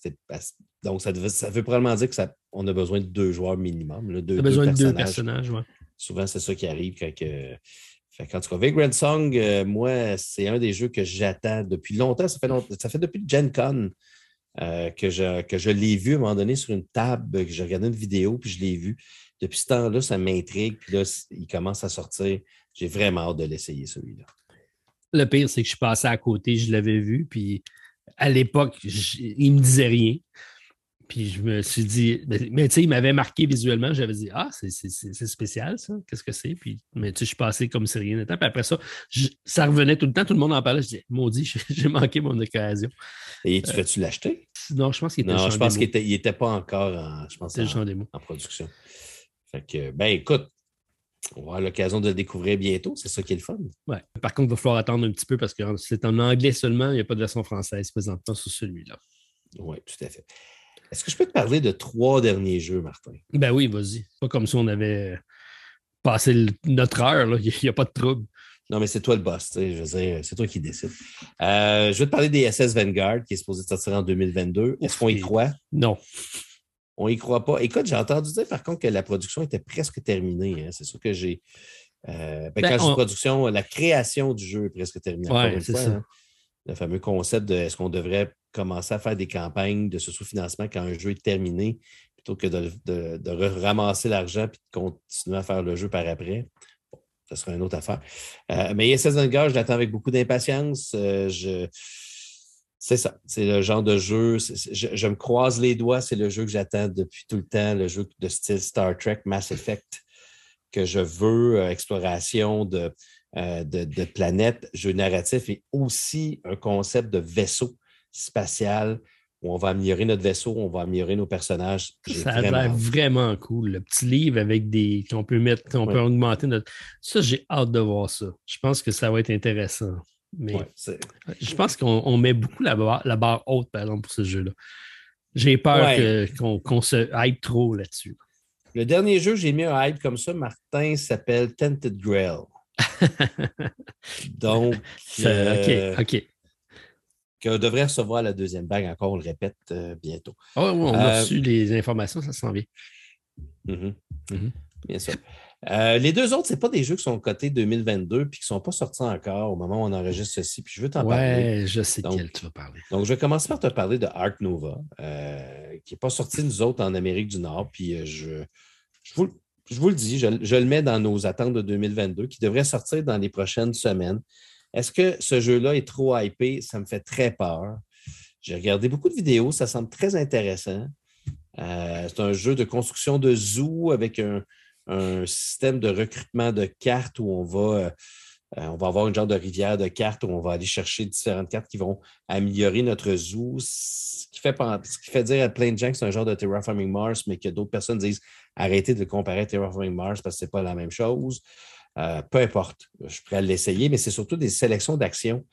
Donc, ça, veut probablement dire qu'on a besoin de deux joueurs minimum. Là, deux, besoin de deux personnages. Souvent, c'est ça qui arrive quand. en tout cas, Vagrant Song, euh, moi, c'est un des jeux que j'attends depuis longtemps. Ça fait, ça fait depuis Gen Con euh, que je, que je l'ai vu à un moment donné sur une table, que j'ai regardé une vidéo, puis je l'ai vu. Depuis ce temps-là, ça m'intrigue. Puis là, il commence à sortir. J'ai vraiment hâte de l'essayer, celui-là. Le pire, c'est que je suis passé à côté, je l'avais vu, puis à l'époque, il ne me disait rien. Puis je me suis dit, mais, tu sais, il m'avait marqué visuellement. J'avais dit, ah, c'est spécial ça, qu'est-ce que c'est? Puis, mais tu sais, je suis passé comme si rien n'était. Puis après ça, ça revenait tout le temps, tout le monde en parlait. Je disais, maudit, *laughs* j'ai manqué mon occasion. Et tu vas-tu l'acheter? Non, je pense qu'il était Non, je pense qu'il n'était pas encore en, je pense, en, en, production. Fait que, ben écoute, on va avoir l'occasion de le découvrir bientôt. C'est ça qui est le fun. Ouais. Par contre, il va falloir attendre un petit peu parce que c'est en anglais seulement. Il n'y a pas de version française présentement sur celui-là. Oui, tout à fait. Est-ce que je peux te parler de trois derniers jeux, Martin? Ben oui, vas-y. Pas comme si on avait passé notre heure. *laughs* Il n'y a pas de trouble. Non, mais c'est toi le boss. Je veux dire, c'est toi qui décides. Euh, je vais te parler des SS Vanguard qui est supposé sortir en 2022. Est-ce qu'on y croit? Non. On n'y croit pas. Écoute, j'ai entendu dire par contre que la production était presque terminée. Hein. C'est sûr que j'ai. Euh, ben, ben, quand je dis production, la création du jeu est presque terminée. Ouais, c'est ça. Hein. Le fameux concept de est-ce qu'on devrait commencer à faire des campagnes de ce sous-financement quand un jeu est terminé plutôt que de, ramasser l'argent et de continuer à faire le jeu par après. Bon, ça sera une autre affaire. Euh, mais ISS Vanguard, je l'attends avec beaucoup d'impatience. Euh, je C'est ça. C'est le genre de jeu. Je, me croise les doigts. C'est le jeu que j'attends depuis tout le temps, le jeu de style Star Trek, Mass Effect, que je veux, euh, exploration de, euh, de, de, planètes, jeu narratif et aussi un concept de vaisseau spatial où on va améliorer notre vaisseau, on va améliorer nos personnages. Ça a l'air vraiment cool. Le petit livre avec des. qu'on peut mettre, qu'on peut augmenter notre. Ça, j'ai hâte de voir ça. Je pense que ça va être intéressant. Mais je pense qu'on met beaucoup la barre, la barre, haute, par exemple, pour ce jeu-là. J'ai peur qu'on se hype trop là-dessus. Le dernier jeu, j'ai mis un hype comme ça, Martin, s'appelle Tented Grail. *laughs* Donc. Euh, OK, OK qu'on devrait recevoir la deuxième vague encore, on le répète euh, bientôt. Oh, oui, on a euh, reçu les informations, ça s'en vient. Mm-hmm. Mm-hmm. Bien sûr. Euh, les deux autres, ce pas des jeux qui sont cotés 2022 puis qui ne sont pas sortis encore au moment où on enregistre ceci. Puis je veux t'en parler. Oui, je sais quel tu vas parler. Donc, je vais commencer par te parler de Ark Nova, qui n'est pas sorti nous autres en Amérique du Nord. Puis je, je, vous, le dis, je, je, le mets dans nos attentes de 2022 qui devrait sortir dans les prochaines semaines. Est-ce que ce jeu-là est trop hypé? Ça me fait très peur. J'ai regardé beaucoup de vidéos, ça semble très intéressant. Euh, c'est un jeu de construction de zoo avec un, système de recrutement de cartes où on va, euh, on va avoir une genre de rivière de cartes où on va aller chercher différentes cartes qui vont améliorer notre zoo. Ce qui fait, qui fait dire à plein de gens que c'est un genre de Terraforming Mars, mais que d'autres personnes disent arrêtez de comparer à Terraforming Mars parce que ce n'est pas la même chose. Euh, peu importe, je suis prêt à l'essayer, mais c'est surtout des sélections d'actions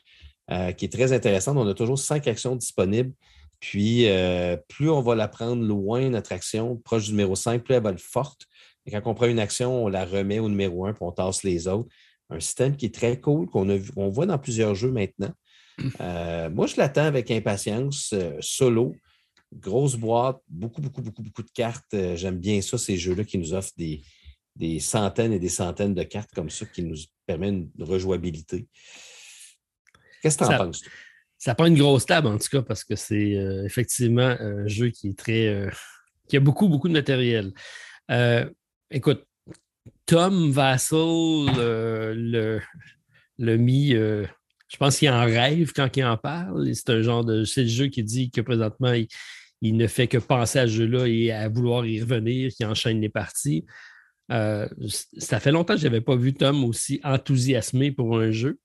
euh, qui est très intéressante. On a toujours cinq actions disponibles. Puis, euh, plus on va la prendre loin, notre action, proche du numéro 5, plus elle va être forte. Et quand on prend une action, on la remet au numéro 1, puis on tasse les autres. Un système qui est très cool, qu'on voit dans plusieurs jeux maintenant. moi, je l'attends avec impatience, solo. Grosse boîte, beaucoup, beaucoup, beaucoup, beaucoup de cartes. J'aime bien ça, ces jeux-là qui nous offrent des, des centaines et des centaines de cartes comme ça qui nous permettent une rejouabilité. Qu'est-ce que tu en penses? Ça prend une grosse table, en tout cas, parce que c'est euh, effectivement un jeu qui est très. Euh, qui a beaucoup, beaucoup de matériel. Euh, écoute, Tom Vassal le, le mis. je pense qu'il en rêve quand il en parle. C'est un genre de. C'est le jeu qui dit que présentement, il, il, ne fait que penser à ce jeu-là et à vouloir y revenir, qui enchaîne les parties. Euh, ça fait longtemps que je n'avais pas vu Tom aussi enthousiasmé pour un jeu.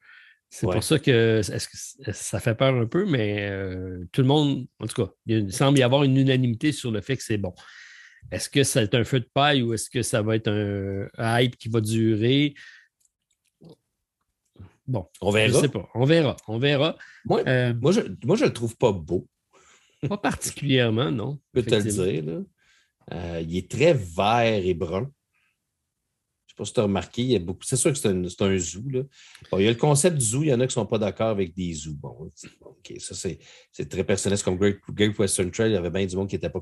C'est pour ça que, ça fait peur un peu, mais euh, tout le monde, en tout cas, il semble y avoir une unanimité sur le fait que c'est bon. Est-ce que c'est un feu de paille ou est-ce que ça va être un, hype qui va durer? Bon, on verra. Je sais pas. On verra. On verra. Moi, euh, moi, je ne le trouve pas beau. Pas particulièrement, non. Je peux te le dire. il est très vert et brun sais pas si tu as remarqué, il y a beaucoup. C'est sûr que c'est un, zoo. Là. il y a le concept du zoo, il y en a qui ne sont pas d'accord avec des zoos. Bon, OK, ça, c'est très personnel. Comme Great, Western Trail, il y avait bien du monde qui n'était pas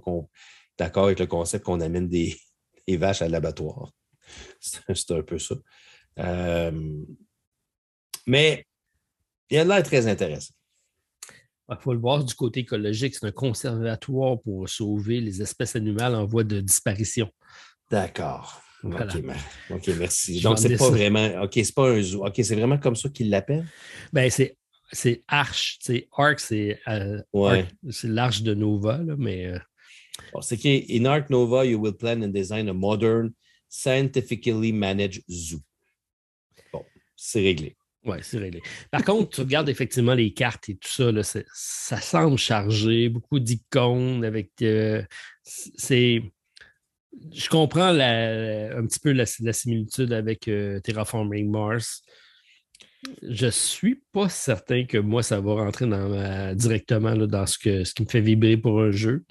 d'accord avec le concept qu'on amène des, *laughs* vaches à l'abattoir. *laughs* C'est un peu ça. Euh, mais il y a l'air très intéressant. Il faut le voir du côté écologique. C'est un conservatoire pour sauver les espèces animales en voie de disparition. D'accord. OK, merci. Donc, c'est pas vraiment. OK, c'est pas un zoo. OK, c'est vraiment comme ça qu'ils l'appellent? Ben, c'est. C'est Arch, c'est Arc, c'est euh, c'est l'Arche de Nova, là, mais. Euh... c'est qu'in Arc Nova, you will plan and design a modern, scientifically managed zoo. Bon, c'est réglé. Oui, c'est réglé. Par contre, tu regardes effectivement les cartes et tout ça, ça semble chargé, beaucoup d'icônes avec. Euh, c'est je comprends un petit peu la, similitude avec euh, Terraforming Mars. Je ne suis pas certain que moi, ça va rentrer directement dans ce, qui me fait vibrer pour un jeu.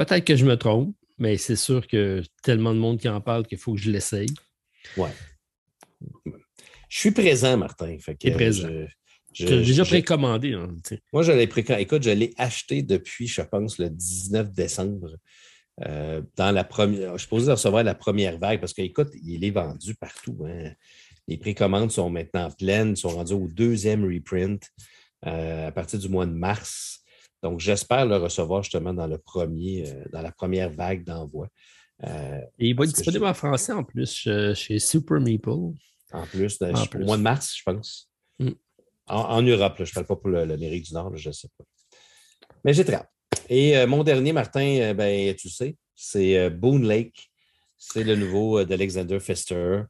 Peut-être que je me trompe, mais c'est sûr que tellement de monde qui en parle qu'il faut que je l'essaye. Ouais. Je suis présent, Martin. Fait présent. Je, l'ai déjà précommandé. Hein, moi, je l'ai précommandé. Écoute, je l'ai acheté depuis, je pense, le 19 décembre. Euh, dans la première, je suis recevoir la première vague parce qu'écoute, il est vendu partout. Hein. Les précommandes sont maintenant pleines, sont rendues au deuxième reprint euh, à partir du mois de mars. Donc, j'espère le recevoir justement dans, le premier, euh, dans la première vague d'envoi. Et il va être disponible en français en plus chez Super Meeple. En plus, au mois de mars, je pense. Mm. En, Europe, je ne parle pas pour l'Amérique du Nord, je ne sais pas. Mais j'ai très hâte. Et mon dernier, Martin, ben, tu sais, c'est Boone Lake. C'est le nouveau d'Alexander Fester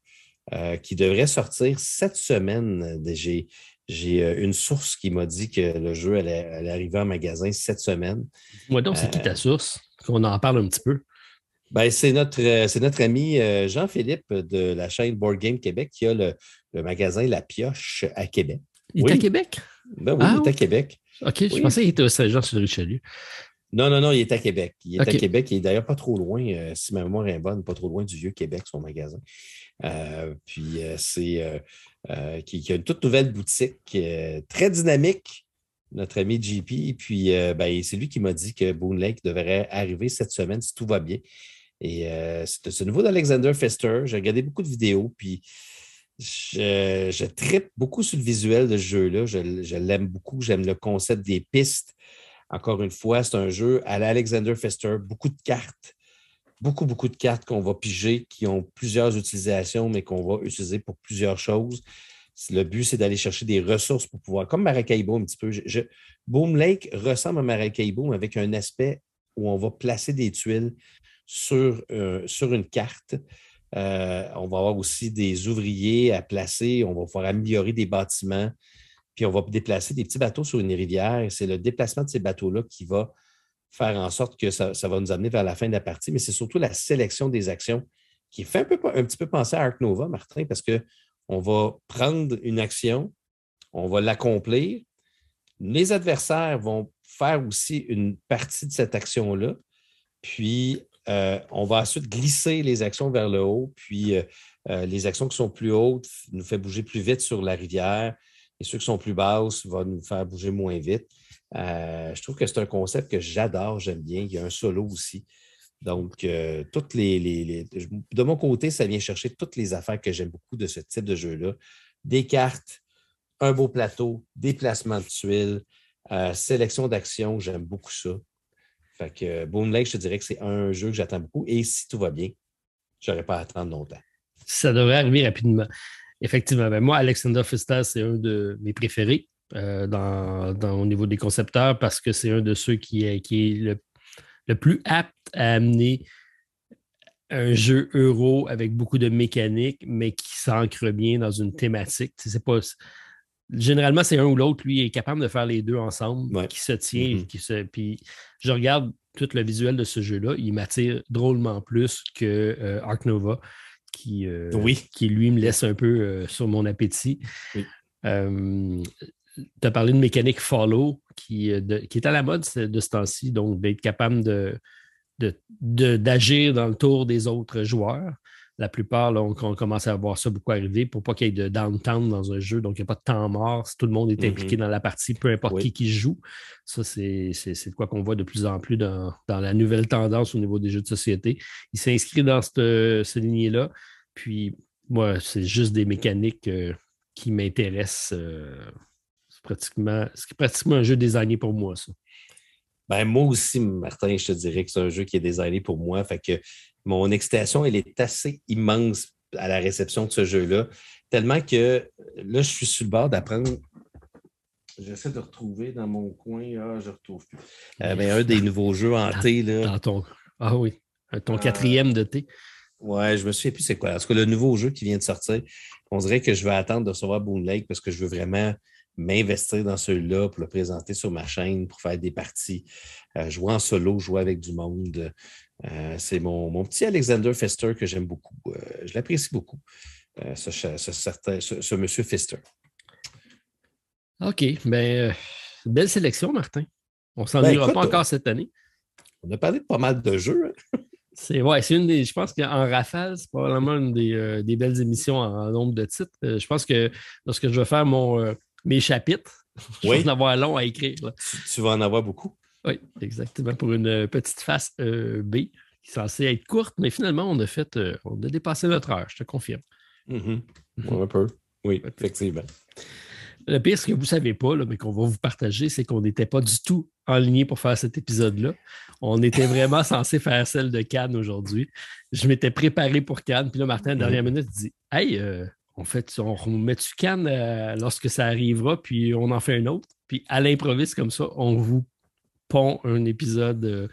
qui devrait sortir cette semaine. J'ai une source qui m'a dit que le jeu allait, arriver en magasin cette semaine. Moi donc, c'est qui ta source? Qu'on en parle un petit peu. Ben, c'est notre, notre ami Jean-Philippe de la chaîne Board Game Québec qui a le, magasin La Pioche à Québec. Il est à Québec? Ben oui, il est à ah, Québec. OK, je pensais qu'il était au Saint-Jean-sur-Richelieu. Non, non, non, il est à Québec. Il est à Québec. Il est d'ailleurs pas trop loin, euh, si ma mémoire est bonne, pas trop loin du Vieux-Québec, son magasin. Euh, puis euh, c'est qui, a une toute nouvelle boutique très dynamique, notre ami JP. Puis ben, c'est lui qui m'a dit que Boone Lake devrait arriver cette semaine si tout va bien. Et c'est ce nouveau d'Alexander Fester. J'ai regardé beaucoup de vidéos, puis je, je tripe beaucoup sur le visuel de ce jeu-là. Je, je l'aime beaucoup. J'aime le concept des pistes. Encore une fois, c'est un jeu à l'Alexander Fester, beaucoup de cartes, beaucoup, beaucoup de cartes qu'on va piger, qui ont plusieurs utilisations, mais qu'on va utiliser pour plusieurs choses. Le but, c'est d'aller chercher des ressources pour pouvoir, comme Maracaibo un petit peu. Boom Lake ressemble à Maracaibo avec un aspect où on va placer des tuiles sur, euh, sur une carte. Euh, on va avoir aussi des ouvriers à placer. On va pouvoir améliorer des bâtiments puis on va déplacer des petits bateaux sur une rivière. C'est le déplacement de ces bateaux-là qui va faire en sorte que ça, va nous amener vers la fin de la partie, mais c'est surtout la sélection des actions qui fait un, peu, un petit peu penser à Arc Nova, Martin, parce qu'on va prendre une action, on va l'accomplir. Les adversaires vont faire aussi une partie de cette action-là, puis euh, on va ensuite glisser les actions vers le haut, puis euh, euh, les actions qui sont plus hautes nous fait bouger plus vite sur la rivière. Et ceux qui sont plus basses vont nous faire bouger moins vite. Euh, je trouve que c'est un concept que j'adore, j'aime bien. Il y a un solo aussi. Donc, euh, toutes les, de mon côté, ça vient chercher toutes les affaires que j'aime beaucoup de ce type de jeu-là. Des cartes, un beau plateau, déplacement de tuiles, euh, sélection d'actions, j'aime beaucoup ça. Fait que Boom Lake, je te dirais que c'est un jeu que j'attends beaucoup. Et si tout va bien, je n'aurai pas à attendre longtemps. Ça devrait arriver rapidement. Effectivement. Ben moi, Alexander Fister, c'est un de mes préférés euh, dans, au niveau des concepteurs parce que c'est un de ceux qui est, qui est le, plus apte à amener un jeu euro avec beaucoup de mécanique, mais qui s'ancre bien dans une thématique. C'est pas, généralement, c'est un ou l'autre. Lui est capable de faire les deux ensemble, qui se tient. Mm-hmm. qui se, puis je regarde tout le visuel de ce jeu-là. Il m'attire drôlement plus que euh, Ark Nova qui, euh, qui lui me laisse un peu euh, sur mon appétit. Tu as parlé de mécanique follow qui, qui est à la mode de ce temps-ci, donc d'être capable de, d'agir dans le tour des autres joueurs. La plupart, on, commence à voir ça beaucoup arriver pour pas qu'il y ait de downtown dans un jeu, donc il n'y a pas de temps mort. Si tout le monde est impliqué mm-hmm. dans la partie, peu importe qui qui joue. Ça, c'est quoi qu'on voit de plus en plus dans, la nouvelle tendance au niveau des jeux de société. Il s'inscrit dans cette, cette lignée-là. Puis, moi, c'est juste des mécaniques euh, qui m'intéressent. Euh, c'est pratiquement, pratiquement un jeu designé pour moi, ça. Ben, moi aussi, Martin, je te dirais que c'est un jeu qui est designé pour moi. Fait que mon excitation, elle est assez immense à la réception de ce jeu-là. Tellement que là, je suis sur le bord d'apprendre. J'essaie de retrouver dans mon coin. Ah, je ne retrouve plus. Euh, ben, un des nouveaux jeux en T. Là. Ah oui, ton quatrième de T. Ouais, je me souviens plus c'est quoi. Parce que le nouveau jeu qui vient de sortir, on dirait que je vais attendre de recevoir Boon Lake parce que je veux vraiment m'investir dans celui-là pour le présenter sur ma chaîne, pour faire des parties, euh, jouer en solo, jouer avec du monde. Euh, c'est mon, petit Alexander Fester que j'aime beaucoup. Euh, je l'apprécie beaucoup, ce, ce, monsieur Fester. OK. Ben, belle sélection, Martin. On s'en ben, ira pas encore cette année. On a parlé de pas mal de jeux. Hein. C'est ouais, une des. Je pense qu'en rafale, c'est probablement une des, euh, belles émissions en, nombre de titres. Je pense que lorsque je vais faire mon, mes chapitres, *laughs* je vais en avoir long à écrire. Tu, vas en avoir beaucoup. Oui, exactement. Pour une petite face B qui est censée être courte, mais finalement, on a fait. on a dépassé notre heure, je te confirme. Mm Un peu. Oui, effectivement. Le pire, ce que vous ne savez pas, mais qu'on va vous partager, c'est qu'on n'était pas du tout en ligne pour faire cet épisode-là. On était *laughs* vraiment censé faire celle de Cannes aujourd'hui. Je m'étais préparé pour Cannes, puis là, Martin, à la dernière minute, dit Hey, euh, on, fait, on met-tu Cannes euh, lorsque ça arrivera, puis on en fait un autre. Puis à l'improviste comme ça, on vous pond un épisode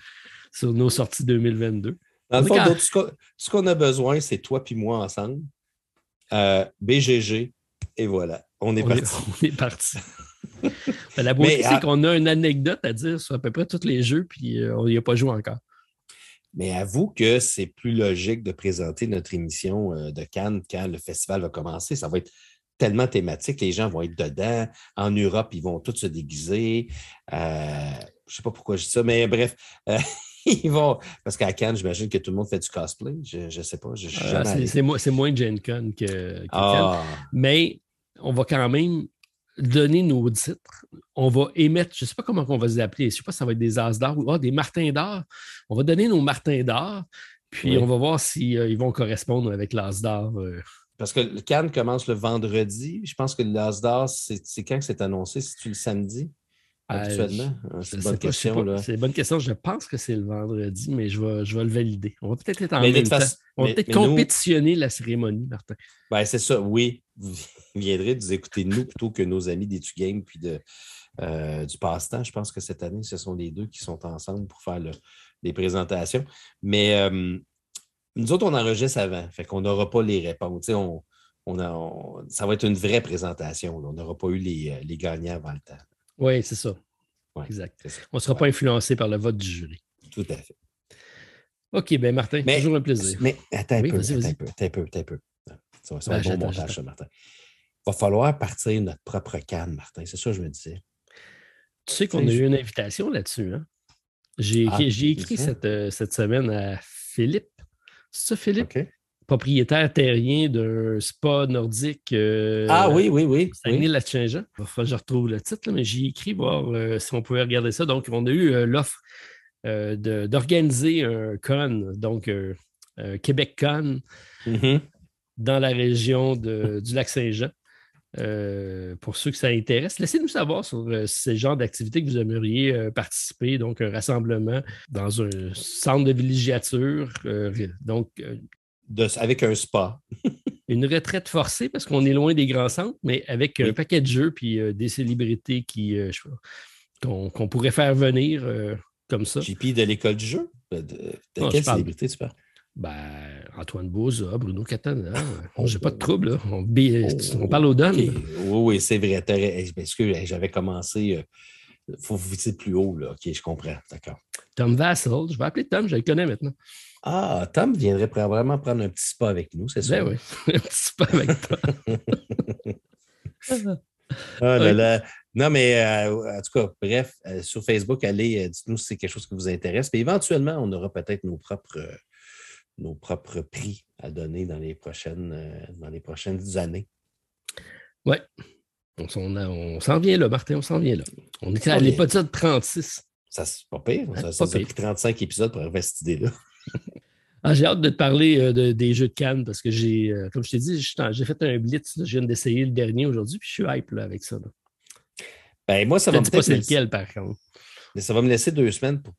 sur nos sorties 2022. Dans le fond, ce qu'on a besoin, c'est toi puis moi ensemble. BGG, et voilà. On est parti. on est parti. *laughs* Ben, la beauté, c'est qu'on a une anecdote à dire sur à peu près tous les jeux, puis on n'y a pas joué encore. Mais avoue que c'est plus logique de présenter notre émission de Cannes quand le festival va commencer. Ça va être tellement thématique, les gens vont être dedans. En Europe, ils vont tous se déguiser. Euh, je ne sais pas pourquoi je dis ça, mais bref, euh, *laughs* ils vont. Parce qu'à Cannes, j'imagine que tout le monde fait du cosplay. Je ne sais pas. C'est moins, Gen Con que, que ah. Mais on va quand même donner nos titres. On va émettre, je ne sais pas comment on va les appeler, je ne sais pas si ça va être des As d'or ou ah, des Martins d'or. On va donner nos Martins d'or, puis on va voir s'ils euh, vont correspondre avec l'As d'or. Euh. Parce que le Cannes commence le vendredi. Je pense que l'As d'or, c'est quand que c'est annoncé? C'est-tu le samedi? Euh, Actuellement? Ah, c'est une bonne question. C'est une bonne question. Je pense que c'est le vendredi, mais je vais, je vais le valider. On va peut-être être en même temps. On va peut-être compétitionner la cérémonie, Martin. Ben, c'est ça, oui. *laughs* Vous viendrez nous écouter nous plutôt que nos amis des Game puis de, euh, du passe-temps. Je pense que cette année, ce sont les deux qui sont ensemble pour faire les présentations. Mais euh, nous autres, on enregistre avant, fait qu'on n'aura pas les réponses. On, on, ça va être une vraie présentation. On n'aura pas eu les, les gagnants avant le temps. Oui, c'est ça. exact. On ne sera pas influencé par le vote du jury. Tout à fait. OK, bien, Martin, mais, toujours un plaisir. Mais attends un, peu, attends un peu, attends un peu, attends un peu. Ça va, ça ben, bon montage, ça, Martin. Il va falloir partir notre propre canne, Martin. C'est ça que je me disais. Tu sais qu'on a eu une invitation là-dessus. Hein? J'ai ah, écrit cette, euh, cette, semaine à Philippe. C'est ça, Philippe? Propriétaire terrien d'un spa nordique. Euh, ah oui, oui, oui. Saguenay-Lac-Saint-Jean. je retrouve le titre, mais j'ai écrit voir euh, si on pouvait regarder ça. Donc, on a eu l'offre d'organiser un con, donc Québec Con, mm-hmm. Dans la région du Lac-Saint-Jean. pour ceux que ça intéresse, laissez-nous savoir sur ces genres d'activités que vous aimeriez participer. Donc, un rassemblement dans un centre de villégiature. donc, avec un spa. *laughs* une retraite forcée parce qu'on est loin des grands centres, mais avec un paquet de jeux puis euh, des célébrités qui euh, qu'on pourrait faire venir euh, comme ça. JP de l'école du jeu? De, quelle célébrité tu parles? Ben, Antoine Boza, Bruno Catana. Oh, J'ai pas de trouble. On, oh, parle au don. Oui, oui, c'est vrai. Parce que j'avais commencé. Il faut viser plus haut. Là. OK, je comprends. D'accord. Tom Vassal. Je vais appeler Tom, je le connais maintenant. Ah, Tom viendrait vraiment prendre un petit spa avec nous, c'est ça? Ben oui, *laughs* un petit spa avec toi. *laughs* ah là là. Non, mais euh, en tout cas, bref, euh, sur Facebook, allez, euh, dites-nous si c'est quelque chose qui vous intéresse. Puis éventuellement, on aura peut-être nos propres, nos propres prix à donner dans les prochaines, dans les prochaines années. Oui. On, s'en vient là, Martin, on s'en vient là. On est à l'épisode 36. Ça, c'est pas pire. Ça, ça, pris 35 épisodes pour avoir cette idée-là. *laughs* Ah, j'ai hâte de te parler euh, des jeux de Cannes parce que j'ai, euh, comme je t'ai dit, j'ai fait un blitz. je viens d'essayer le dernier aujourd'hui, puis je suis hype avec ça. Ben, moi, ça va me pas c'est lequel, par contre. Mais ça va me laisser deux semaines pour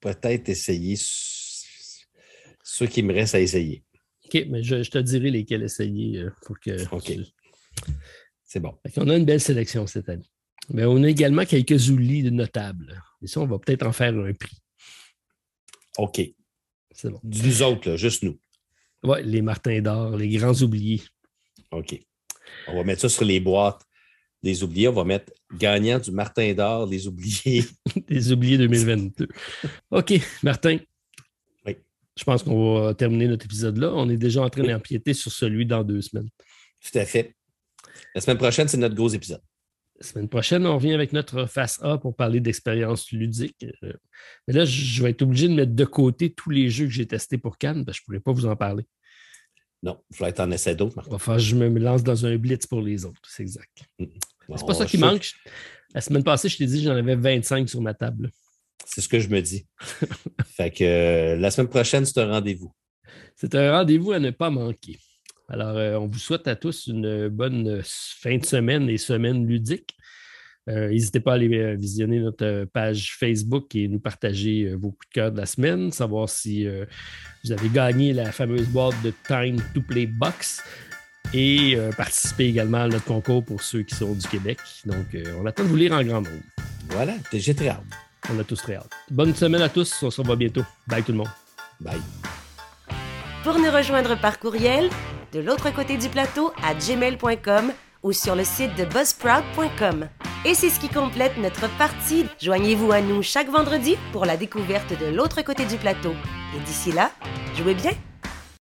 peut-être essayer ceux qui me restent à essayer. OK, mais je, te dirai lesquels essayer euh, pour que. OK. C'est bon. On a une belle sélection cette année. Mais on a également quelques oublies notables. Et ça, on va peut-être en faire un prix. OK. C'est bon. Nous autres, juste nous. Oui, les Martins d'or, les grands oubliés. OK. On va mettre ça sur les boîtes des oubliés. On va mettre gagnant du Martin d'or, les oubliés. *laughs* les oubliés 2022. OK, Martin. Je pense qu'on va terminer notre épisode là. On est déjà en train d'empiéter sur celui dans deux semaines. Tout à fait. La semaine prochaine, c'est notre gros épisode. La semaine prochaine, on revient avec notre face A pour parler d'expérience ludique. Euh, mais là, je vais être obligé de mettre de côté tous les jeux que j'ai testés pour Cannes, parce que je ne pourrais pas vous en parler. Non, il faudrait en essayer d'autres. Enfin, je me lance dans un blitz pour les autres, c'est exact. Mm. c'est pas ça qui manque. La semaine passée, je t'ai dit que j'en avais 25 sur ma table. C'est ce que je me dis. *laughs* fait que euh, la semaine prochaine, c'est un rendez-vous. C'est un rendez-vous à ne pas manquer. Alors, euh, on vous souhaite à tous une bonne fin de semaine et semaine ludique. Euh, n'hésitez pas à aller visionner notre page Facebook et nous partager vos coups de cœur de la semaine, savoir si vous avez gagné la fameuse boîte de Time to Play Box et participer également à notre concours pour ceux qui sont du Québec. Donc, on attend de vous lire en grand nombre. Voilà, j'ai très hâte. On a tous très hâte. Bonne semaine à tous. On se revoit bientôt. Bye tout le monde. Bye. Pour nous rejoindre par courriel, de l'autre côté du plateau à gmail.com ou sur le site de buzzsprout.com. Et c'est ce qui complète notre partie. Joignez-vous à nous chaque vendredi pour la découverte de l'autre côté du plateau. Et d'ici là, jouez bien!